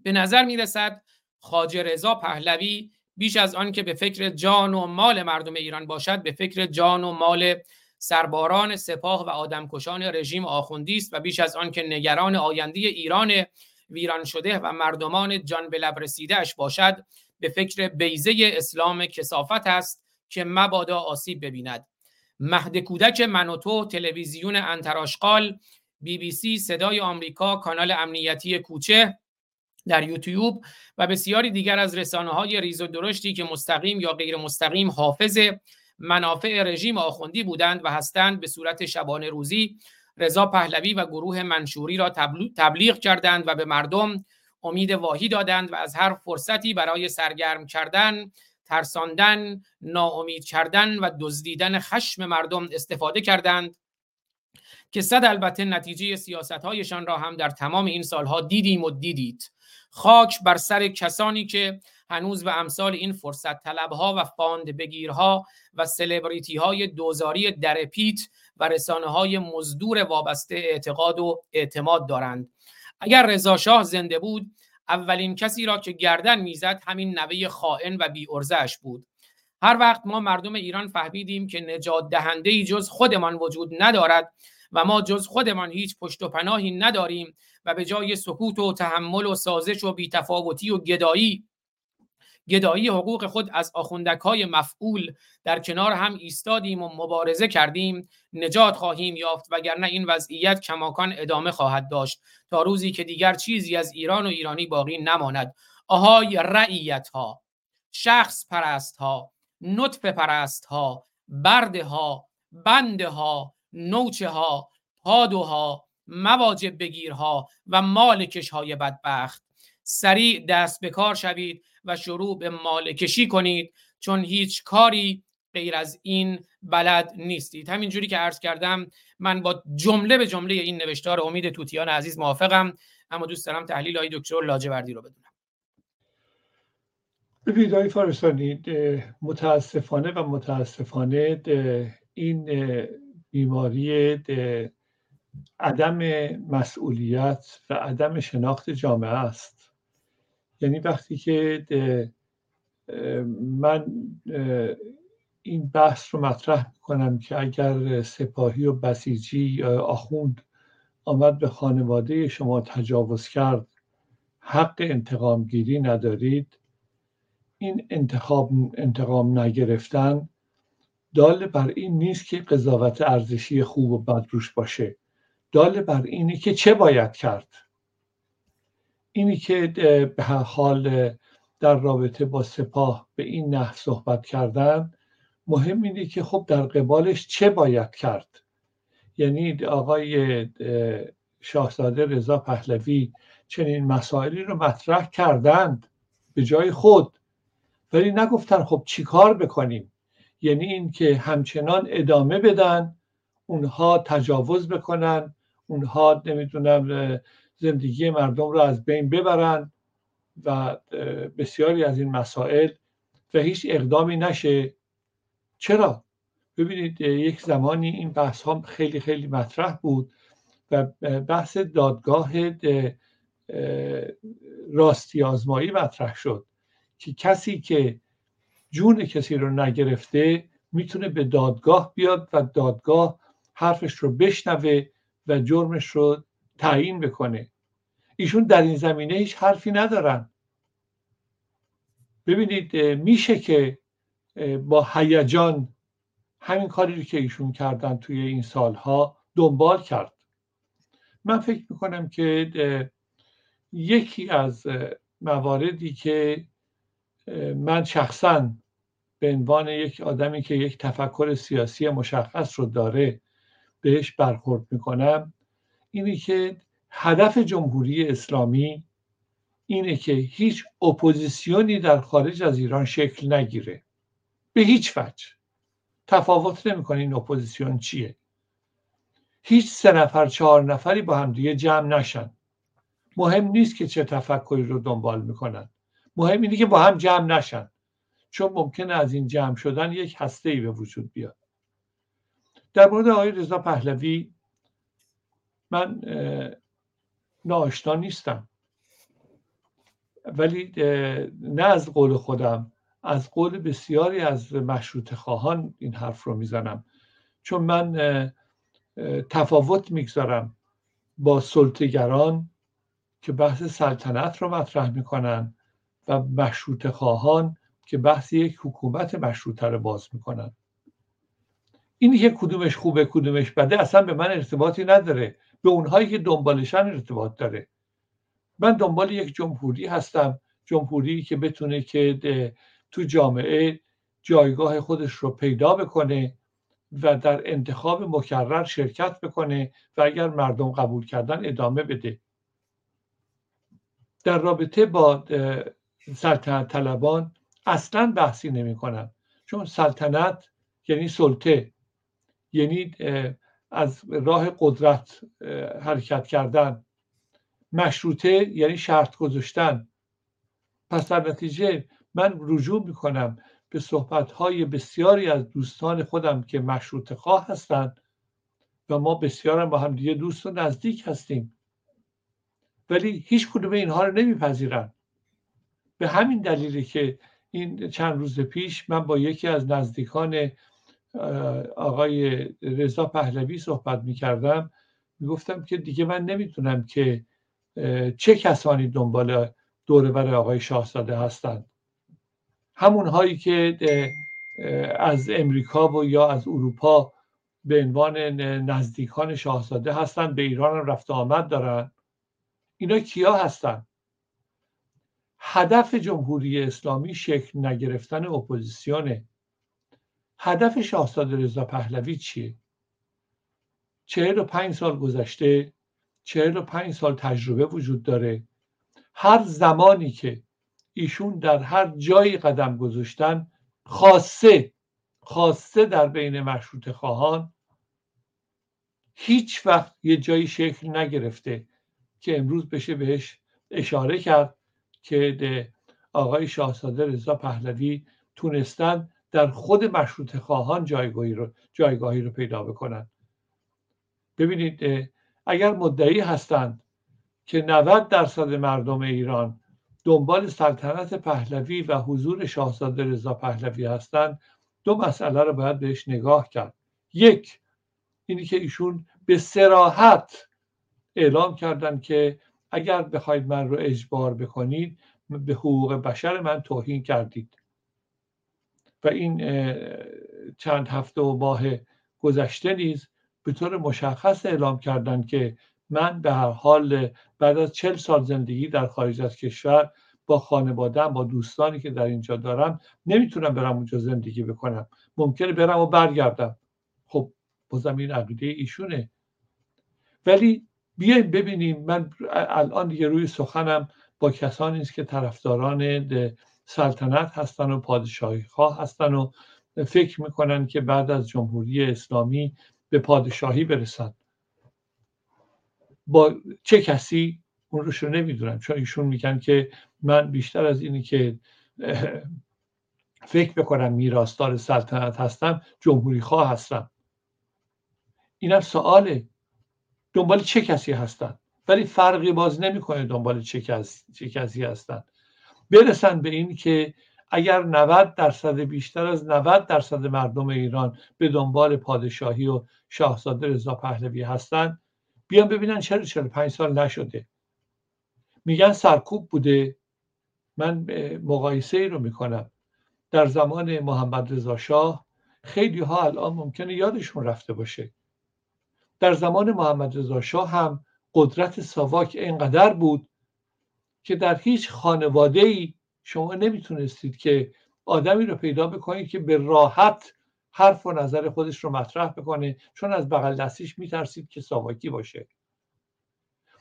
به نظر می رسد خاجه رضا پهلوی بیش از آن که به فکر جان و مال مردم ایران باشد به فکر جان و مال سرباران سپاه و آدمکشان رژیم آخوندی است و بیش از آن که نگران آینده ایران ویران شده و مردمان جان به لب رسیدهش باشد به فکر بیزه اسلام کسافت است که مبادا آسیب ببیند. مهد کودک منوتو تلویزیون انتراشقال بی بی سی صدای آمریکا کانال امنیتی کوچه در یوتیوب و بسیاری دیگر از رسانه های ریز و درشتی که مستقیم یا غیر مستقیم حافظ منافع رژیم آخوندی بودند و هستند به صورت شبانه روزی رضا پهلوی و گروه منشوری را تبلیغ کردند و به مردم امید واهی دادند و از هر فرصتی برای سرگرم کردن ترساندن ناامید کردن و دزدیدن خشم مردم استفاده کردند که صد البته نتیجه سیاست هایشان را هم در تمام این سالها دیدیم و دیدید. خاک بر سر کسانی که هنوز به امثال این فرصت طلبها و fund بگیرها و سلبریتی های دوزاری در پیت و رسانه های مزدور وابسته اعتقاد و اعتماد دارند. اگر رضا شاه زنده بود اولین کسی را که گردن می‌زد همین نوه خائن و بی ارزش بود. هر وقت ما مردم ایران فهمیدیم که نجات دهنده ای جز خودمان وجود ندارد و ما جز خودمان هیچ پشت و پناهی نداریم و به جای سکوت و تحمل و سازش و بیتفاوتی و گدایی گدایی حقوق خود از آخوندک های مفعول در کنار هم ایستادیم و مبارزه کردیم نجات خواهیم یافت وگرنه این وضعیت کماکان ادامه خواهد داشت تا روزی که دیگر چیزی از ایران و ایرانی باقی نماند. آهای رعیت ها شخص پرست ها نطف پرست ها برده ها بنده ها نوچه ها پادو ها مواجب بگیرها و مالکش های بدبخت. سریع دست به کار شوید و شروع به مالکشی کنید چون هیچ کاری غیر از این بلد نیستید. همینجوری که عرض کردم من با جمله به جمله این نوشتار امید توتیان عزیز موافقم اما دوست دارم تحلیل های دکتر لاجوردی رو بدونم. ببینید آقای فارسانی متاسفانه و متاسفانه این بیماری عدم مسئولیت و عدم شناخت جامعه است. یعنی وقتی که من این بحث رو مطرح می‌کنم که اگر سپاهی و بسیجی آخوند آمد به خانواده شما تجاوز کرد حق انتقام گیری ندارید این انتخاب انتقام نگرفتن دال بر این نیست که قضاوت ارزشی خوب و بد روش باشه. دال بر اینه که چه باید کرد؟ اینی که به حال در رابطه با سپاه به این نحو صحبت کردن مهم اینه که خب در قبالش چه باید کرد؟ یعنی آقای شاهزاده رضا پهلوی چنین مسائلی رو مطرح کردند به جای خود ولی نگفتن خب چیکار بکنیم؟ یعنی اینکه همچنان ادامه بدن اونها تجاوز بکنن اونها نمی‌دونم زندگی مردم رو از بین ببرن و بسیاری از این مسائل و هیچ اقدامی نشه. چرا؟ ببینید یک زمانی این بحث ها خیلی خیلی مطرح بود و بحث دادگاه راستی آزمایی مطرح شد که کسی که جون کسی رو نگرفته می‌تونه به دادگاه بیاد و دادگاه حرفش رو بشنوه و جرمش رو تعیین بکنه. ایشون در این زمینه هیچ حرفی ندارن. ببینید میشه که با هیجان همین کاری رو که ایشون کردن توی این سالها دنبال کرد. من فکر می‌کنم که یکی از مواردی که من شخصا به عنوان یک آدمی که یک تفکر سیاسی مشخص رو داره بهش برخورد می‌کنم اینه که هدف جمهوری اسلامی اینه که هیچ اپوزیسیونی در خارج از ایران شکل نگیره. به هیچ وجه. تفاوت نمی‌کنه این اپوزیسیون چیه. هیچ سه نفر چهار نفری با هم دیگه جمع نشن. مهم نیست که چه تفکری رو دنبال می‌کنن. مهم اینه که با هم جمع نشن. چون ممکنه از این جمع شدن یک هسته ای به وجود بیاد. در مورد آقای رضا پهلوی من ناشنا نیستم. ولی نه از قول خودم از قول بسیاری از مشروط خواهان این حرف رو می‌زنم. چون من تفاوت می‌گذارم با سلطگران که بحث سلطنت رو مطرح می‌کنن و مشروط خواهان که بحث یک حکومت مشروطه رو باز می‌کنن. اینی که کدومش خوبه کدومش بده اصلا به من ارتباطی نداره. به اونهایی که دنبالشن ارتباط داره. من دنبال یک جمهوری هستم جمهوری که بتونه که تو جامعه جایگاه خودش رو پیدا بکنه و در انتخاب مکرر شرکت بکنه و اگر مردم قبول کردن ادامه بده. در رابطه با سلطنت طلبان اصلا بحثی نمی کنم چون سلطنت یعنی سلطه. یعنی از راه قدرت حرکت کردن. مشروطه یعنی شرط گذاشتن. پس در نتیجه من رجوع می‌کنم به صحبتهای بسیاری از دوستان خودم که مشروط خواه هستند و ما بسیار با هم دیگه دوست و نزدیک هستیم. ولی هیچ کدوم اینها رو نمیپذیرن. به همین دلیلی که این چند روز پیش من با یکی از نزدیکان آقای رضا پهلوی صحبت می کردم می گفتم که دیگه من نمی‌تونم که چه کسانی دنبال دور آقای شاهزاده هستند. همون هایی که از امریکا و یا از اروپا به عنوان نزدیکان شاهزاده هستند به ایران رفت آمد دارن. اینا کیا هستند هدف جمهوری اسلامی شکل نگرفتن اپوزیسیونه. هدف شاهزاده رضا پهلوی چیه؟ چهل و پنج سال گذشته چهل و پنج سال تجربه وجود داره. هر زمانی که ایشون در هر جایی قدم گذاشتن خاصه خاصه در بین مشروط خواهان هیچ وقت یه جایی شکل نگرفته که امروز بشه بهش اشاره کرد که آقای شاهزاده رضا پهلوی تونستن در خود مشروط خواهان جایگاهی رو, جایگاهی رو پیدا بکنن. ببینید اگر مدعی هستند که 90 درصد مردم ایران دنبال سلطنت پهلوی و حضور شاهزاده رضا پهلوی هستند دو مسئله رو باید بهش نگاه کرد. یک اینی که ایشون به سراحت اعلام کردن که اگر بخواید من رو اجبار بکنید به حقوق بشر من توهین کردید. و این چند هفته و ماه گذشته نیز به طور مشخص اعلام کردن که من به هر حال بعد از چل سال زندگی در خارج از کشور با خانواده با دوستانی که در اینجا دارم نمی‌تونم برم اونجا زندگی بکنم. ممکنه برم و برگردم. خب بازم این عقیده ایشونه. ولی بیایم ببینیم. من الان دیگه روی سخنم با کسانی است که طرفداران سلطنت هستن و پادشاهی خواه هستن و فکر می‌کنن که بعد از جمهوری اسلامی به پادشاهی برسن. با چه کسی؟ اون روش رو نمی‌دونم چون ایشون میگن که من بیشتر از اینی که فکر بکنم میراستار سلطنت هستم جمهوری خواه هستم. اینم سواله. دنبال چه کسی هستن؟ ولی فرقی باز نمی‌کنه دنبال چه, چه کسی هستن. برسن به این که اگر 90 درصد بیشتر از 90 درصد مردم ایران به دنبال پادشاهی و شاهزاده رضا پهلوی هستن بیان ببینن چرا 45 سال نشده. میگن سرکوب بوده. من مقایسه ای رو می‌کنم. در زمان محمد رضا شاه خیلی ها الان ممکنه یادشون رفته باشه. در زمان محمد رضا شاه هم قدرت ساواک اینقدر بود که در هیچ خانواده ای شما نمی‌تونستید که آدمی رو پیدا بکنید که به راحت حرف و نظر خودش رو مطرح بکنه چون از بغل دستیش میترسید که ساواکی باشه.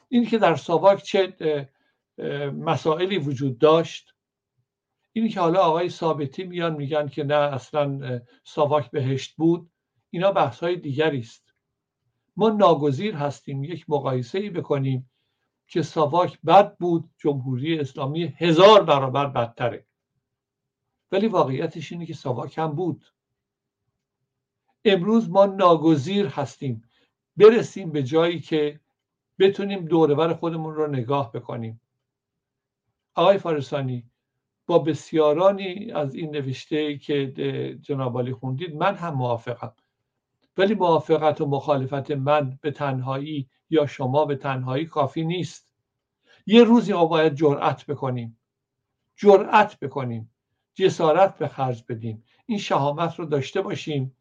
این که در ساواک چه مسائلی وجود داشت اینی که حالا آقای ثابتی میان میگن که نه اصلا ساواک بهشت بود اینا بحث های دیگری است. ما ناگزیر هستیم یک مقایسه ای بکنیم که ساواک بد بود جمهوری اسلامی هزار برابر بدتره. ولی واقعیتش اینه که ساواک هم بود. امروز ما ناگزیر هستیم. برسیم به جایی که بتونیم دورور خودمون رو نگاه بکنیم. آقای فارسانی با بسیارانی از این نوشته که جناب خوندید من هم موافقم. ولی موافقت و مخالفت من به تنهایی یا شما به تنهایی کافی نیست. یه روزی ما باید جرأت بکنیم. جرأت بکنیم. جسارت به خرج بدیم. این شهامت رو داشته باشیم.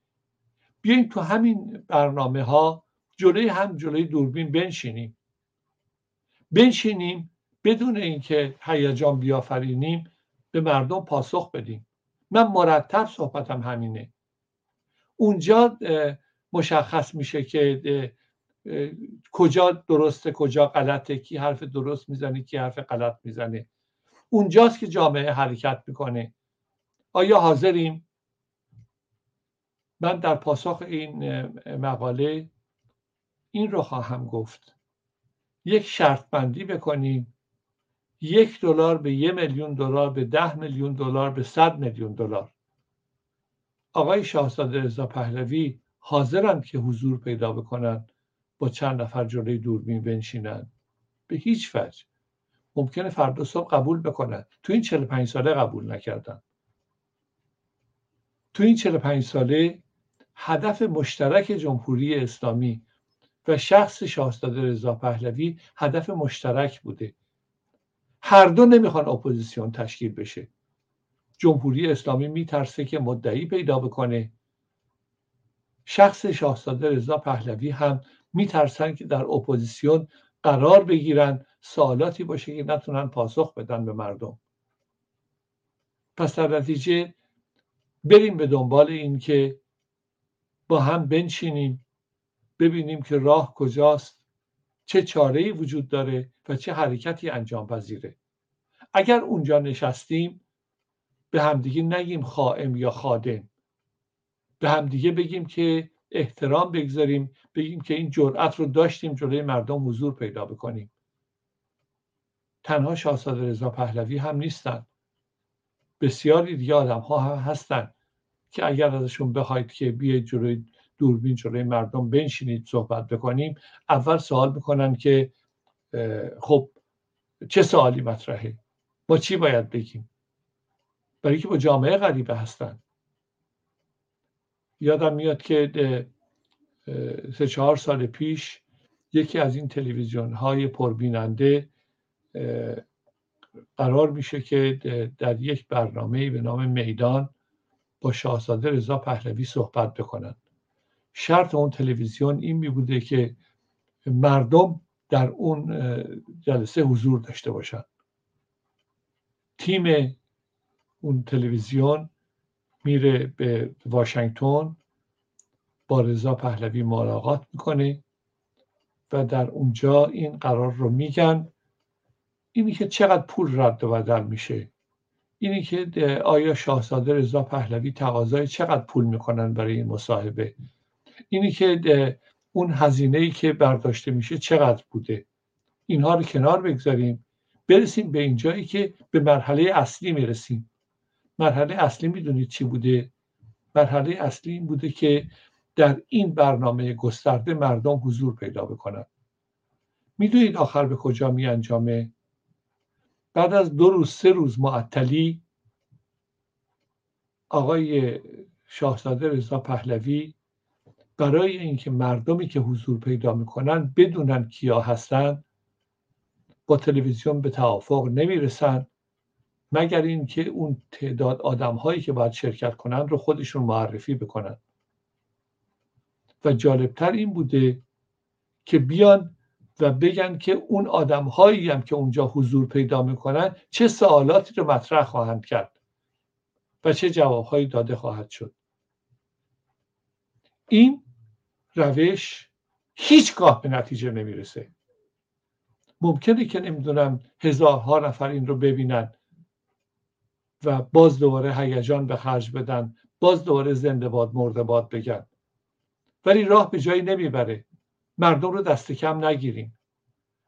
بیایم تو همین برنامه ها جلوی هم جلوی دوربین بنشینیم. بنشینیم بدون اینکه هیجان بیافرینیم به مردم پاسخ بدیم. من مرتب صحبتم همینه. اونجا مشخص میشه که کجا درسته کجا غلطه کی حرف درست می‌زنه کی حرف غلط می‌زنه. اونجاست که جامعه حرکت می‌کنه. آیا حاضریم؟ من در پاسخ این مقاله این رو خواهم گفت. یک شرط بندی بکنیم. یک دلار به یه میلیون دلار به ده میلیون دلار به صد میلیون دلار. آقای شاهزاده رضا پهلوی حاضرند که حضور پیدا بکنن با چند نفر جلوی دوربین بنشینن. به هیچ وجه. ممکنه فردا صبح قبول بکنن. تو این 45 ساله قبول نکردن. تو این 45 ساله هدف مشترک جمهوری اسلامی و شخص شاهزاده رضا پهلوی هدف مشترک بوده. هر دو نمی‌خوان اپوزیسیون تشکیل بشه. جمهوری اسلامی میترسه که مدعی پیدا بکنه. شخص شاهزاده رضا پهلوی هم میترسن که در اپوزیسیون قرار بگیرن سوالاتی باشه که نتونن پاسخ بدن به مردم. پس در نتیجه بریم به دنبال این که با هم بنشینیم ببینیم که راه کجاست چه چاره وجود داره و چه حرکتی انجام پذیره اگر اونجا نشستیم به همدیگه نگیم خائم یا خادم. به همدیگه بگیم که احترام بگذاریم بگیم که این جرأت رو داشتیم جلوی مردم حضور پیدا بکنیم. تنها شاهزاده رضا پهلوی هم نیستن. بسیاری دیگه آدم ها هم هستن که اگر ازشون بخواید که بیاید جلوی دوربین جلوی مردم بنشینید صحبت بکنیم اول سوال می‌کنن که خب چه سوالی مطرحه؟ ما چی باید بگیم؟ برای که با جامعه غریبه هستن. یادم میاد که سه چهار سال پیش یکی از این تلویزیون های پربیننده قرار میشه که در یک برنامه به نام میدان با شاهزاده رضا پهلوی صحبت بکنن. شرط اون تلویزیون این می بوده که مردم در اون جلسه حضور داشته باشن. تیم اون تلویزیون میره به واشنگتن با رضا پهلوی ملاقات می‌کنه و در اونجا این قرار رو میگن. اینی که چقدر پول رد و بدل میشه. اینی که آیا شاهزاده رضا پهلوی تقاضای چقدر پول می‌کنن برای این مصاحبه. اینی که اون هزینه ای که برداشته میشه چقدر بوده. اینها رو کنار بگذاریم. برسیم به اینجایی که به مرحله اصلی می‌رسیم. مرحله اصلی می‌دونید چی بوده؟ مرحله اصلی این بوده که در این برنامه گسترده مردم حضور پیدا بکنن. می‌دونید آخر به کجا می انجامه بعد از دو روز سه روز معطلی آقای شاهزاده رضا پهلوی برای اینکه مردمی که حضور پیدا می‌کنن بدونن کیا هستن با تلویزیون به توافق نمی‌رسن. مگر اینکه اون تعداد آدم هایی که باید شرکت کنن رو خودشون معرفی بکنن. و جالبتر این بوده که بیان و بگن که اون آدم هایی هم که اونجا حضور پیدا می‌کنن چه سوالاتی رو مطرح خواهند کرد و چه جوابهایی داده خواهد شد. این روش هیچگاه به نتیجه نمی‌رسه. ممکنه که نمی‌دونم هزارها نفر این رو ببینن و باز دوباره هیجان به خرج بدن. باز دوباره زنده باد مرده باد بگن. ولی راه به جایی نمی‌بره. مردم رو دست کم نگیریم.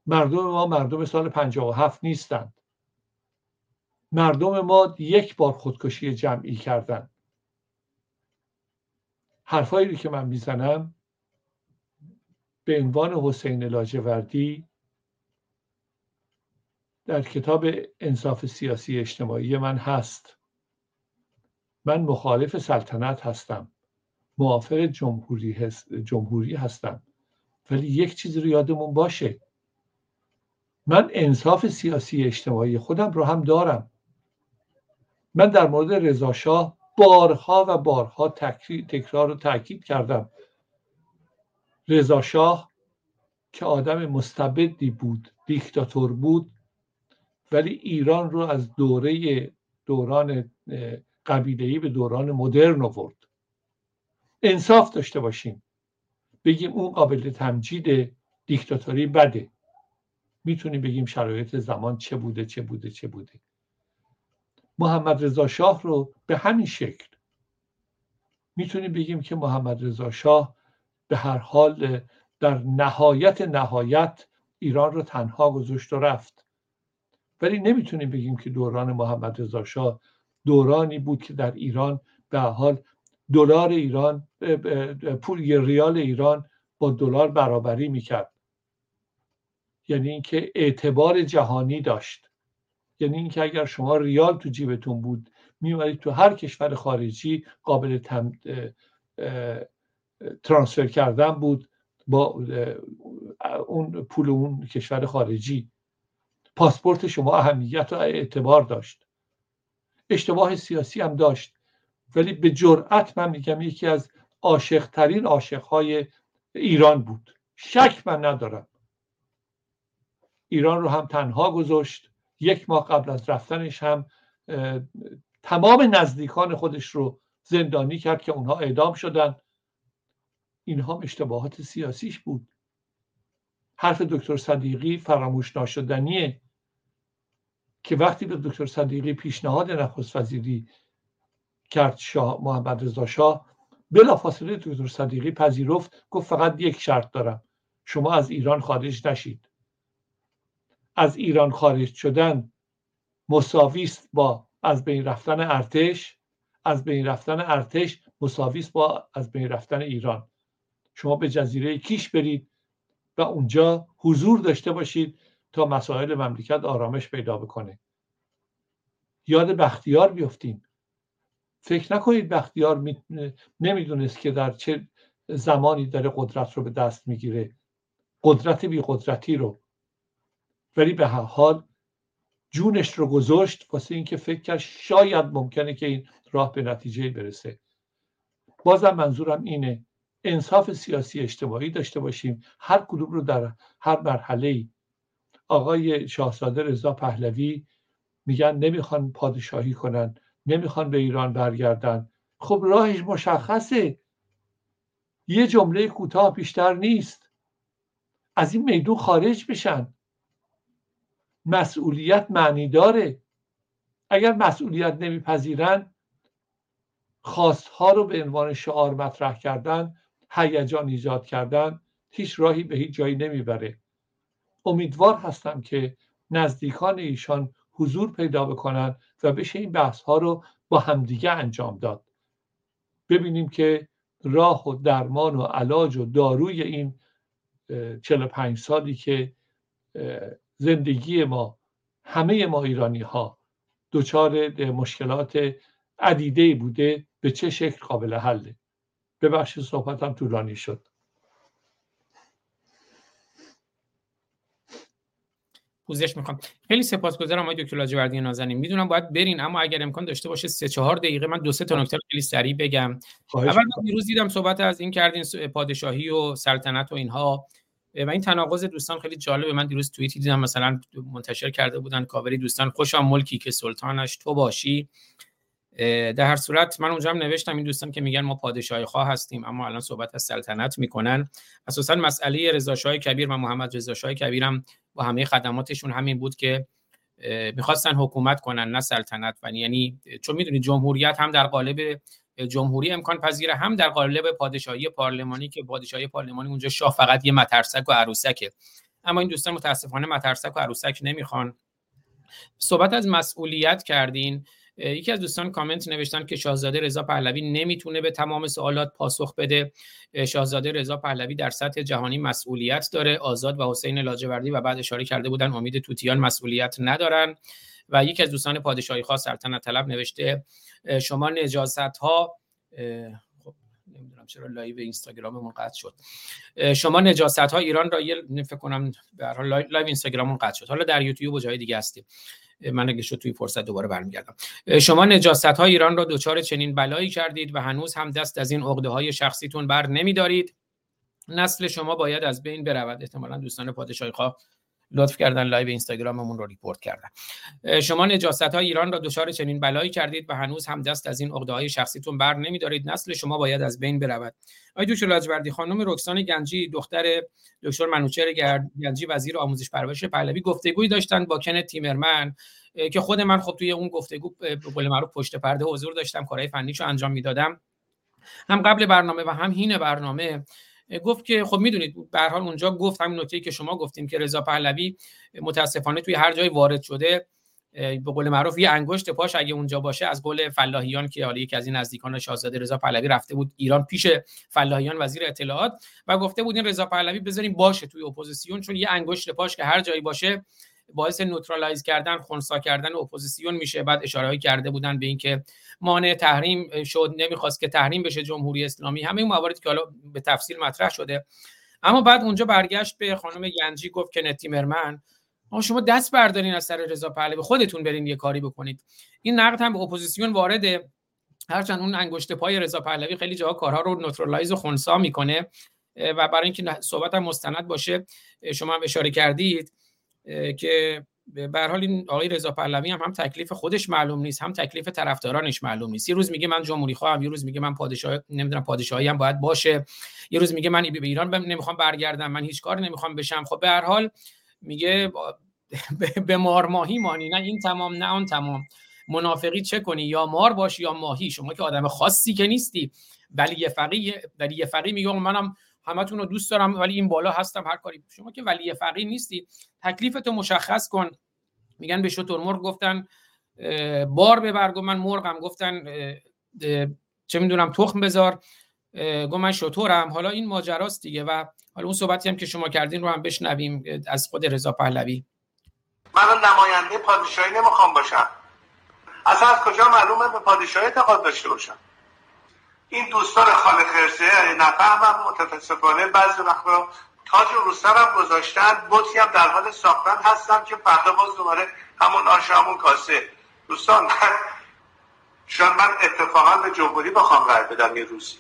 مردم ما مردم سال 57 نیستند مردم ما یک بار خودکشی جمعی کردن. حرفایی که من می‌زنم به عنوان حسین لاجوردی در کتاب انصاف سیاسی اجتماعی من هست. من مخالف سلطنت هستم. موافق جمهوری, هست، جمهوری هستم. ولی یک چیزی رو یادمون باشه. من انصاف سیاسی اجتماعی خودم رو هم دارم. من در مورد رضاشاه بارها و بارها تکرار و تاکید کردم. رضاشاه که آدم مستبدی بود دیکتاتور بود ولی ایران رو از دوره دوران قبیله‌ای به دوران مدرن آورد. انصاف داشته باشیم. بگیم اون قابل تمجید دیکتاتوری بده. می‌تونیم بگیم شرایط زمان چه بوده چه بوده چه بوده. محمد رضا شاه رو به همین شکل. می‌تونیم بگیم که محمد رضا شاه به هر حال در نهایت نهایت ایران رو تنها گذاشت و رفت. ولی نمی‌تونیم بگیم که دوران محمد رضا شاه دورانی بود که در ایران به حال دلار ایران پول ریال ایران با دلار برابری می‌کرد. یعنی اینکه اعتبار جهانی داشت. یعنی اینکه اگر شما ریال تو جیبتون بود میومدید تو هر کشور خارجی قابل تم... ترانسفر کردن بود با اون پول اون کشور خارجی. پاسپورت شما اهمیت و اعتبار داشت. اشتباه سیاسی هم داشت. ولی به جرأت من میگم یکی از عاشقترین عاشقهای ایران بود. شک من ندارم. ایران رو هم تنها گذاشت. یک ماه قبل از رفتنش هم تمام نزدیکان خودش رو زندانی کرد که اونها اعدام شدن. اینها اشتباهات سیاسیش بود. حرف دکتر صدیقی فراموش ناشدنیه. که وقتی به دکتر صدیقی پیشنهاد نخست وزیری کرد شاه محمد رضا شاه بلافاصله دکتر صدیقی پذیرفت گفت فقط یک شرط دارم شما از ایران خارج نشید. از ایران خارج شدن مساوی است با از بین رفتن ارتش از بین رفتن ارتش مساوی است با از بین رفتن ایران. شما به جزیره کیش برید و اونجا حضور داشته باشید تا مسائل مملکت آرامش پیدا بکنه. یاد بختیار بیفتیم. فکر نکنید بختیار نمی‌دونست که در چه زمانی داره قدرت رو به دست می‌گیره. قدرت بی قدرتی رو. ولی به هر حال جونش رو گذاشت واسه اینکه فکر کرد شاید ممکنه که این راه به نتیجه برسه. بازم منظورم اینه انصاف سیاسی اجتماعی داشته باشیم. هر کدوم رو در هر مرحله ای آقای شاهزاده رضا پهلوی میگن نمی‌خوان پادشاهی کنن نمی‌خوان به ایران برگردن. خب راهش مشخصه. یه جمله کوتاه بیشتر نیست. از این میدون خارج بشن. مسئولیت معنی داره. اگر مسئولیت نمیپذیرن خواستها رو به عنوان شعار مطرح کردن هیجان ایجاد کردن هیچ راهی به هیچ جایی نمی‌بره. امیدوار هستم که نزدیکان ایشان حضور پیدا بکنن و بشه این بحث ها رو با همدیگه انجام داد. ببینیم که راه و درمان و علاج و داروی این 45 سالی که زندگی ما همه ما ایرانی ها دچار مشکلات عدیده بوده به چه شکل قابل حله؟ ببخشید صحبتم طولانی شد. پوزش می‌خوام. خیلی سپاسگزارم آقای دکتر لاجوردی نازنین. می‌دونم باید برین اما اگر امکان داشته باشه سه چهار دقیقه من دو سه تا نکته خیلی سریع بگم. اول من دیروز دیدم صحبت از این کردین پادشاهی و سلطنت و اینها. و این تناقض دوستان خیلی جالبه. من دیروز توییتی دیدم مثلا منتشر کرده بودن کاوری دوستان خوشم ملکی که سلطانش تو باشی. در هر صورت من اونجا هم نوشتم این دوستان که میگن ما پادشاهی خواه هستیم اما الان صحبت از سلطنت می‌کنن. اساسا مسئله رضا کبیر و محمد رضا شاه کبیر هم با همه خدماتشون همین بود که می‌خواستن حکومت کنن نه سلطنت و یعنی چون می‌دونید جمهوریت هم در قالب جمهوری امکان پذیره هم در قالب پادشاهی پارلمانی که پادشاهی پارلمانی اونجا شاه فقط یه مترسک و عروسکه. اما این دوستان متاسفانه مترسک و عروسک نمی‌خوان. صحبت از مسئولیت کردین. یکی از دوستان کامنت نوشتن که شاهزاده رضا پهلوی نمی‌تونه به تمام سوالات پاسخ بده. شاهزاده رضا پهلوی در سطح جهانی مسئولیت داره. آزاد و حسین لاجوردی و بعد اشاره کرده بودن امید توتیان مسئولیت ندارن. و یکی از دوستان پادشاهی خواه سلطنت طلب نوشته شما نجاست ها خب نمی‌دونم چرا live اینستاگراممون قطع شد. شما نجاست ها ایران را یه فکر کنم live اینستاگراممون قطع شد. حالا در یوتیوب و جای دیگه هستیم. من اگه شد توی فرصت دوباره برمیگردم. شما نجاست ها ایران را دچار چنین بلایی کردید و هنوز هم دست از این عقده های شخصیتون بر نمیدارید؟ نسل شما باید از بین برود. احتمالا دوستان پادشاهی خواه لطف کردن live اینستاگراممون رو report کردن. شما نجاست ها ایران را دچار چنین بلایی کردید و هنوز هم دست از این عقده های شخصیتون بر نمیدارید. نسل شما باید از بین برود. آقای دوش لاجوردی خانم رکسان گنجی دختر دکتر منوچهر گنجی وزیر آموزش پرورش پهلوی گفتگویی داشتن با کن تیمرمن که خود من خب توی اون گفتگو به قول معروف پشت پرده حضور داشتم کارهای فنیشو انجام می‌دادم. هم قبل برنامه و هم حین برنامه. گفت که خب می‌دونید به حال اونجا گفت همین نکته که شما گفتیم که رضا پهلوی متاسفانه توی هر جای وارد شده به قول معروف یه انگشت پاش اگه اونجا باشه از قول فلاحیان که حالا یکی از این نزدیکان شاهزاده رضا پهلوی رفته بود ایران پیش فلاحیان وزیر اطلاعات و گفته بود این رضا پهلوی بذاریم باشه توی اپوزیسیون چون یه انگشت پاش که هر جایی باشه باعث neutralize کردن خونسا کردن اپوزیسیون میشه. بعد اشاره کرده بودن به اینکه مانع تحریم شد نمی‌خواست که تحریم بشه جمهوری اسلامی. همه این مواردی که حالا به تفصیل مطرح شده. اما بعد اونجا برگشت به خانم گنجی گفت که نتیجتاً شما دست بردارین از سر رضا پهلوی خودتون برین یه کاری بکنید. این نقد هم به اپوزیسیون وارده. هرچند اون انگشت پای رضا پهلوی خیلی جاها کارها رو neutralize و خونسا می‌کنه. و برای اینکه صحبت هم مستند باشه شما هم اشاره کردید. که به حال این آقای رضا پهلوی هم هم تکلیف خودش معلوم نیست هم تکلیف طرفدارانش معلوم نیست. یه روز میگه من جمهوری خواهم یه روز میگه من پادشاه نمی‌دونم پادشاهی هم باید باشه. یه روز میگه من به ایران نمی‌خوام برگردم من هیچ کاری نمی‌خوام بشم. خب به هر حال میگه به مار ماهی مانی. نه این تمام نه آن تمام. منافقی چه کنی؟ یا مار باشی یا ماهی. شما که آدم خاصی که نیستی. ولی یه فقیه ولی یه فقی میگه منم همتون رو دوست دارم ولی این بالا هستم هر کاری. شما که ولی فقیه نیستی تکلیفتو مشخص کن. میگن به شطور مرغ گفتن بار ببر. من مرغم. گفتن چه می‌دونم تخم بذار. گو من شطورم. حالا این ماجراست دیگه. و حالا اون صحبتی هم که شما کردین رو هم بشنویم از خود رضا پهلوی. من نماینده پادشاهی نمی‌خوام باشم. اصلا از کجا معلومه به پادشاهی اعتقاد داشته باشم؟ این دوستان خانه خرسه یعنی نفهمم متاسفانه بعضی وقتا تاج رو سرم گذاشتن بطی هم در حال ساختن هستم که فردا باز دوباره همون آش همون کاسه. دوستان من من اتفاقا به جمهوری بخوام رای بدم یه روزی.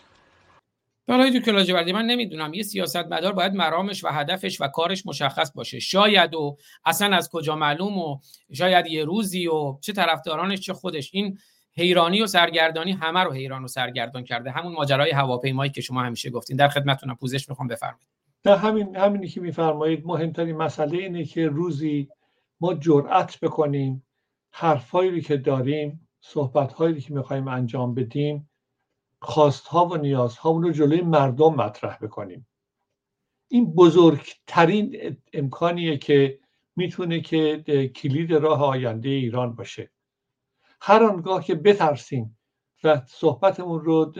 برای دکتر لاجوردی من نمی‌دونم یه سیاستمدار باید مرامش و هدفش و کارش مشخص باشه. شاید و اصلا از کجا معلوم و شاید یه روزی و چه طرفدارانش چه خودش. این حیرانی و سرگردانی همه رو حیران و سرگردان کرده. همون ماجرای هواپیمایی که شما همیشه گفتین. در خدمتتونم پوزش می‌خوام بفرمایید. نه همین همینی که میفرمایید مهمترین مسئله اینه که روزی ما جرأت بکنیم حرفایی که داریم صحبتهایی که می‌خوایم انجام بدیم خواستها و نیازها رو جلوی مردم مطرح بکنیم. این بزرگترین امکانیه که می‌تونه که کلید راه آینده ایران باشه. هر آنگاه که بترسیم و صحبتمون رو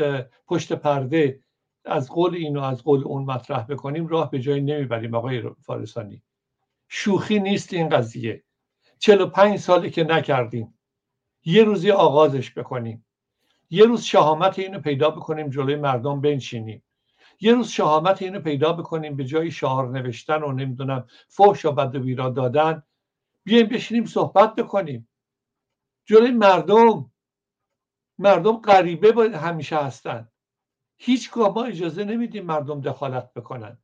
پشت پرده از قول این و از قول اون مطرح بکنیم راه به جایی نمی‌بریم آقای فارسانی. شوخی نیست این قضیه. 45 سالی که نکردیم. یه روزی آغازش بکنیم. یه روز شهامت اینو پیدا بکنیم جلوی مردم بنشینیم. یه روز شهامت اینو پیدا بکنیم به جای شعار نوشتن و نمی‌دونم فحش و بد و بیرا دادن. بیایم بشینیم صحبت بکنیم. جلوی مردم مردم غریبه همیشه هستن. هیچگاه ما اجازه نمیدیم مردم دخالت بکنن.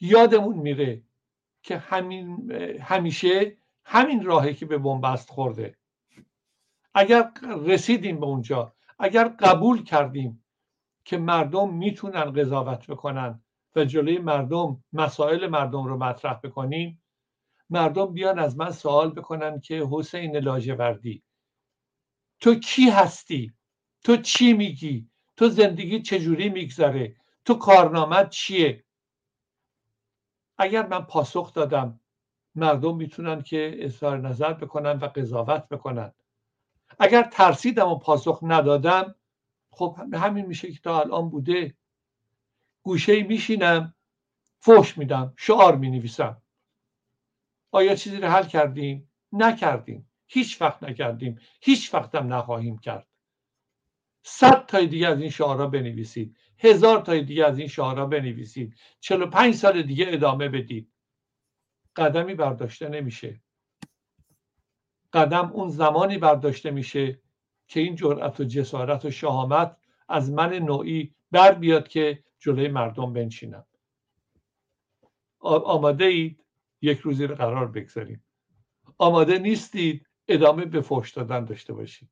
یادمون میره که همین همیشه همین راهی که به بنبست خورده. اگر رسیدیم به اونجا اگر قبول کردیم که مردم می‌تونن قضاوت بکنن و جلوی مردم مسائل مردم رو مطرح بکنیم مردم بیان از من سوال بکنن که حسین لاجوردی تو کی هستی؟ تو چی میگی؟ تو زندگی چجوری میگذره؟ تو کارنامت چیه؟ اگر من پاسخ دادم مردم می‌تونن که اظهار نظر بکنن و قضاوت بکنن. اگر ترسیدم و پاسخ ندادم خب همین میشه که تا الان بوده. گوشه میشینم فوش میدم شعار می‌نویسم. آیا چیزی رو حل کردیم؟ نکردیم. هیچ وقت نکردیم. هیچ وقتم نخواهیم کرد. صد تای دیگه از این شعارها بنویسید. هزار تای دیگه از این شعارها بنویسید. چلو پنج سال دیگه ادامه بدید. قدمی برداشته نمیشه. قدم اون زمانی برداشته میشه که این جرأت و جسارت و شهامت از من نوعی بر بیاد که جلوی مردم بنشینم. آماده اید یک روزی رو قرار بگذاریم. آماده نیستید ادامه به فوش دادن داشته باشید.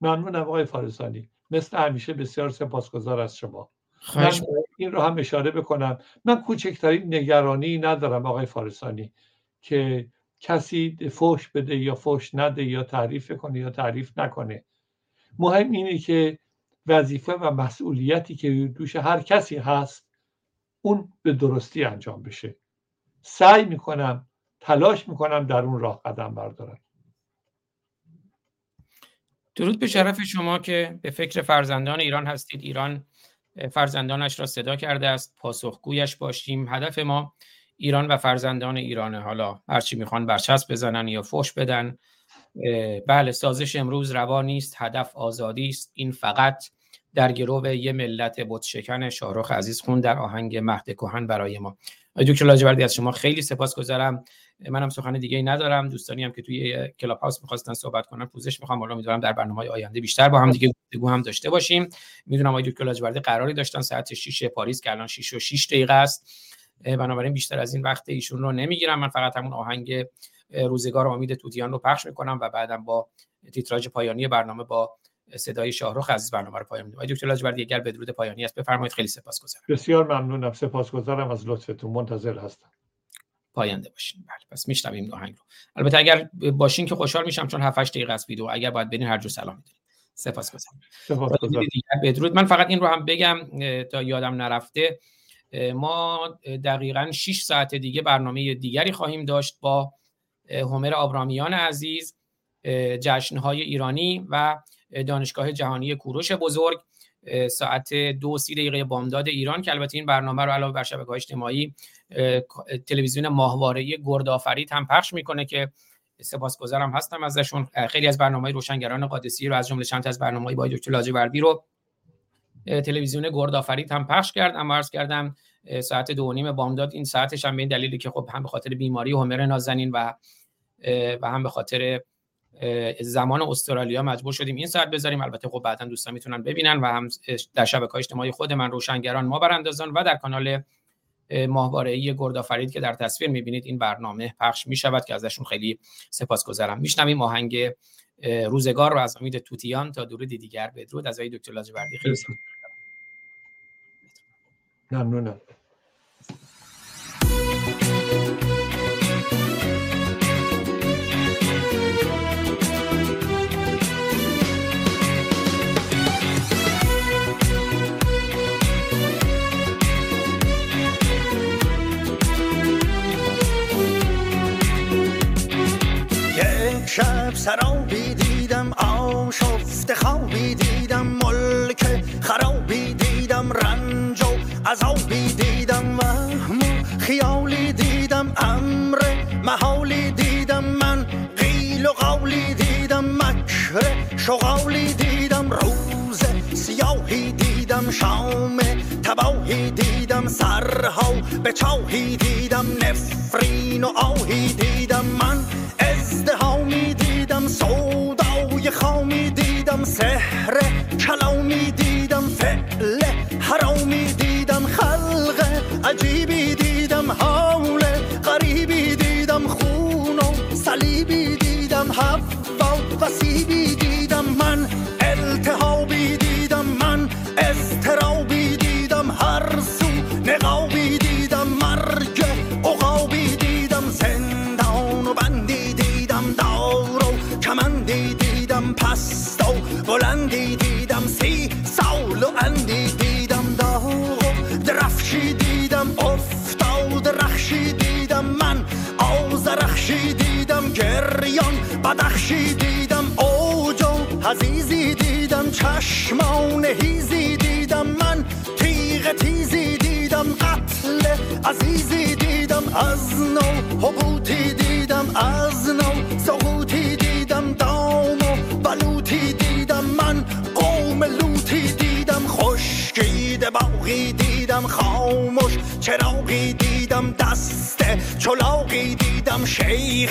ممنونم آقای فارسانی. مثل همیشه بسیار سپاسگزار از شما. من این رو هم اشاره بکنم. من کوچکترین نگرانی ندارم آقای فارسانی که کسی فوش بده یا فوش نده یا تعریف کنه یا تعریف نکنه. مهم اینه که وظیفه و مسئولیتی که دوش هر کسی هست اون به درستی انجام بشه. سعی می‌کنم تلاش می‌کنم در اون راه قدم بردارم. درود به شرف شما که به فکر فرزندان ایران هستید. ایران فرزندانش را صدا کرده است پاسخگویش باشیم. هدف ما ایران و فرزندان ایرانه. حالا هرچی می‌خوان برچسب بزنن یا فش بدن بله سازش امروز روا نیست هدف آزادی است. این فقط در گروه یه ملت بت شکن شاهرخ عزیز خون در آهنگ مهد کهن برای ما. دکتر لاجوردی از شما خیلی سپاسگزارم. منم سخن دیگه ندارم. دوستانی هم که توی کلاب هاوس می‌خواستن صحبت کنن پوزش می‌خوام. حالا می‌ذارم در برنامه های آینده بیشتر با هم دیگه گفتگو هم داشته باشیم. می‌دونم آقای دکتر لاجوردی قراری داشتن ساعت 6 پاریس که الان 6 و 6 دقیقه است. بنابراین بیشتر از این وقت ایشون رو نمی‌گیرم. من فقط همون آهنگ روزگار امید توتیان رو پخش می‌کنم و بعدم با تیتراژ پایانی برنامه با صدای شاهرخ عزیز برنامه رو پایان میدم دکتر لاجوردی اگر بدرود پایانی است بفرمایید. خیلی سپاسگزارم. بسیار ممنونم. سپاسگزارم. از لطفتون. منتظر هستم. پاینده باشین. بله پس میشنویم آهنگ رو. البته اگر باشین که خوشحال میشم چون 7 8 دقیقه است ویدیو اگر باید برین هر جو سلام سپاسگزارم. سپاسگزارم. بدرود. من فقط این رو هم بگم تا یادم نرفته ما دقیقا 6 ساعت دیگه برنامه دیگری خواهیم داشت با همر آبرامیان عزیز جشنهای ایرانی و دانشگاه جهانی کوروش بزرگ ساعت دو سی دقیقه بامداد ایران که البته این برنامه رو علاوه بر شبکه اجتماعی تلویزیون ماهواره گردآفرید هم پخش می‌کنه که سپاسگزارم هستم ازشون. خیلی از برنامه روشنگران قادسی رو از جمله چند از برنامه با دکتر لاجوردی رو تلویزیون گردآفرید هم پخش کرد اما عرض کردم ساعت دو نیم بامداد این ساعتش هم به دلیلی که خب هم به خاطر بیماری همر نازنین و و هم به خاطر زمان استرالیا مجبور شدیم این ساعت بذاریم. البته خب بعدا دوستان می‌تونن ببینن و هم در شبکه اجتماعی خود من روشنگران ما براندازان و در کانال ماهواره ای گردآفرید که در تصویر می‌بینید این برنامه پخش می‌شود که ازشون خیلی سپاسگزارم. میشنویم آهنگ روزگار رو از امید توتیان تا درود دیگر. بدرود. از دکتر لاجوردی خیلی ممنونم. سرابی دیدم آشفت خوابی دیدم ملک خرابی دیدم رنج و عذابی دیدم وهم و خیالی. دیدم امر محالی. دیدم من قیل و قولی دیدم مکر شغالی. دیدم روز سیاهی. دیدم شام تباهی. دیدم سرها به چاهی. دیدم نفرین و آهی. دیدم من دیدم سودای خامی دیدم سحر کلامی دیدم دیدم خاموش چراغی دیدم دست چلاقی دیدم شیخ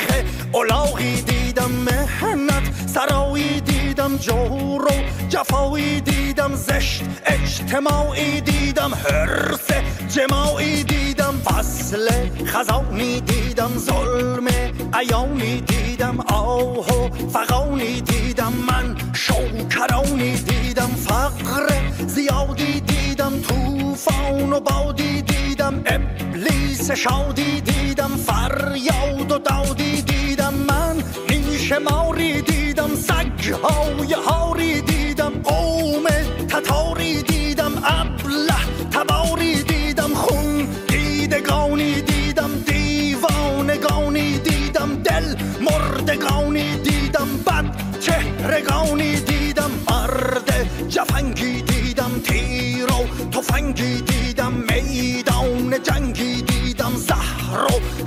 اولاقی دیدم مهنت سرایی دیدم جور و جفایی دیدم زشت اجتماعی دیدم حرس جماعی دیدم فصل خزانی دیدم ظلم ایانی دیدم آه و فقانی دیدم من شوکرانی دیدم فقر زیادی دیدم توفان و بادی دیدم ابلیس شادی دیدم فریاد و دادی دیدم من نیش ماری دیدم سگهای هاری دیدم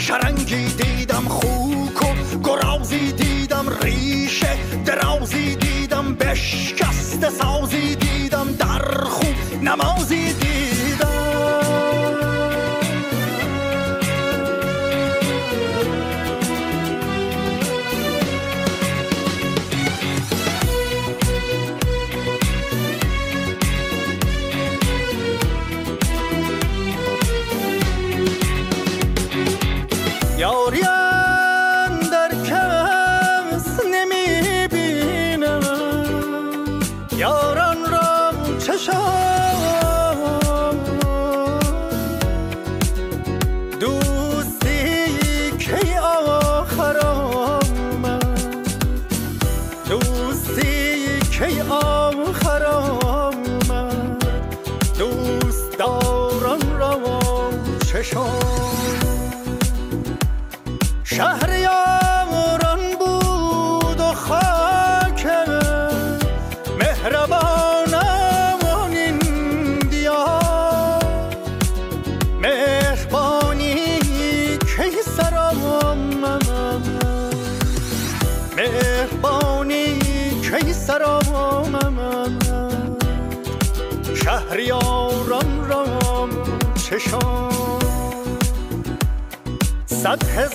شرنگی دیدم خوک و گرازی دیدم ریشه. درازی دیدم بشکست سازی دیدم در خوب نمازی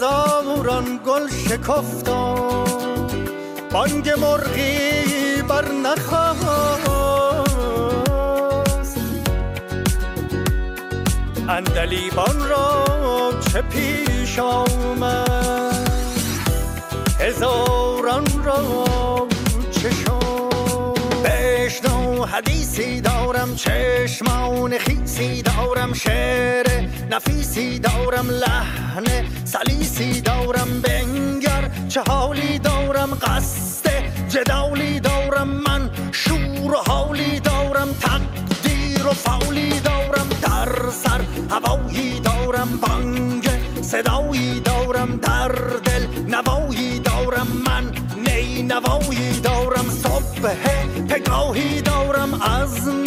هزاران گل شکفتم. بانگ مرغی بر نخواست. اندلیبان را چه پیش آمد؟ هزاران را چشم بشنو حدیثی دارم چشمان خیسی دارم شعر نفیسی دارم لحن سلیسی دارم بنگر چه حالی دارم قصد جدالی دارم من شور و حالی دارم تقدیر و فولی دارم در سر هوایی دارم بانگ صدایی دارم در دل نوایی دارم من نی نوایی دارم صبح پگاهی دارم از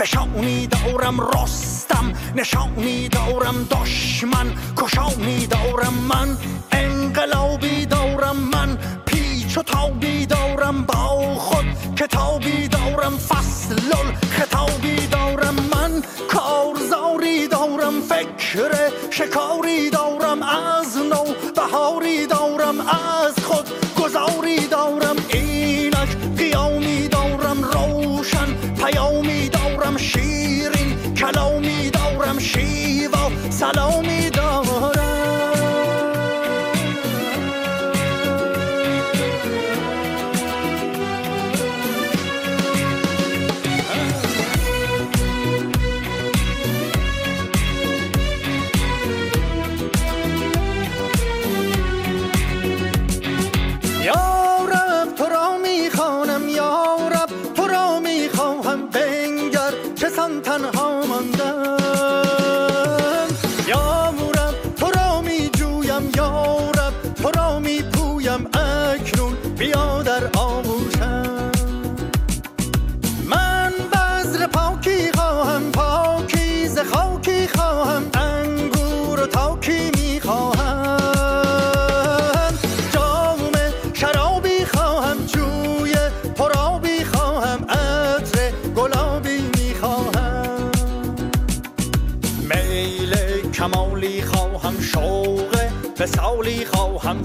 فشانی دارم رستم نشانی دارم دشمن کشانی دارم من انقلابی دارم من پیچ و تابی دارم با خود کتابی دارم فصل خطابی دارم من کارزاری دارم فکر شکاری دارم از نو بهاری دارم از خود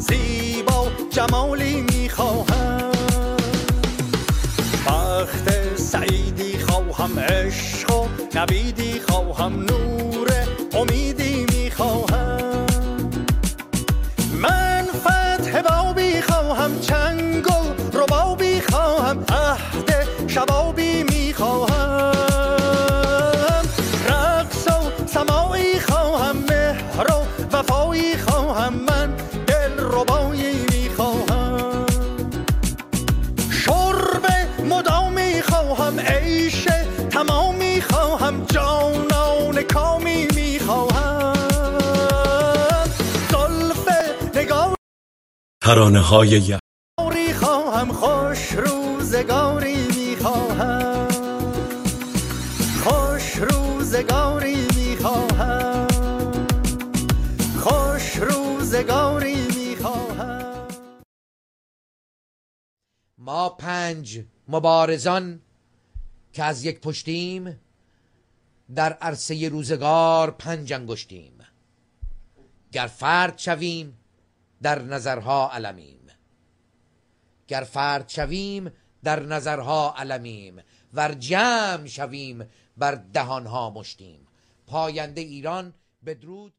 زیبا جمالی می‌خواهم. بخت سعیدی خواهم عشق و نبیدی خواهم نور امیدی می‌خواهم. ترانه های یاری خواهم خوش روزگاری می‌خواهم. خوش روزگاری می‌خواهم. خوش روزگاری می‌خواهم. ما پنج مبارزان که از یک پشتیم در عرصه روزگار پنج انگشتیم. گر فرد شویم در نظرها علمیم. گر فرد شویم در نظرها علمیم. ور جمع شویم بر دهانها مشتیم. پاینده ایران بدرود.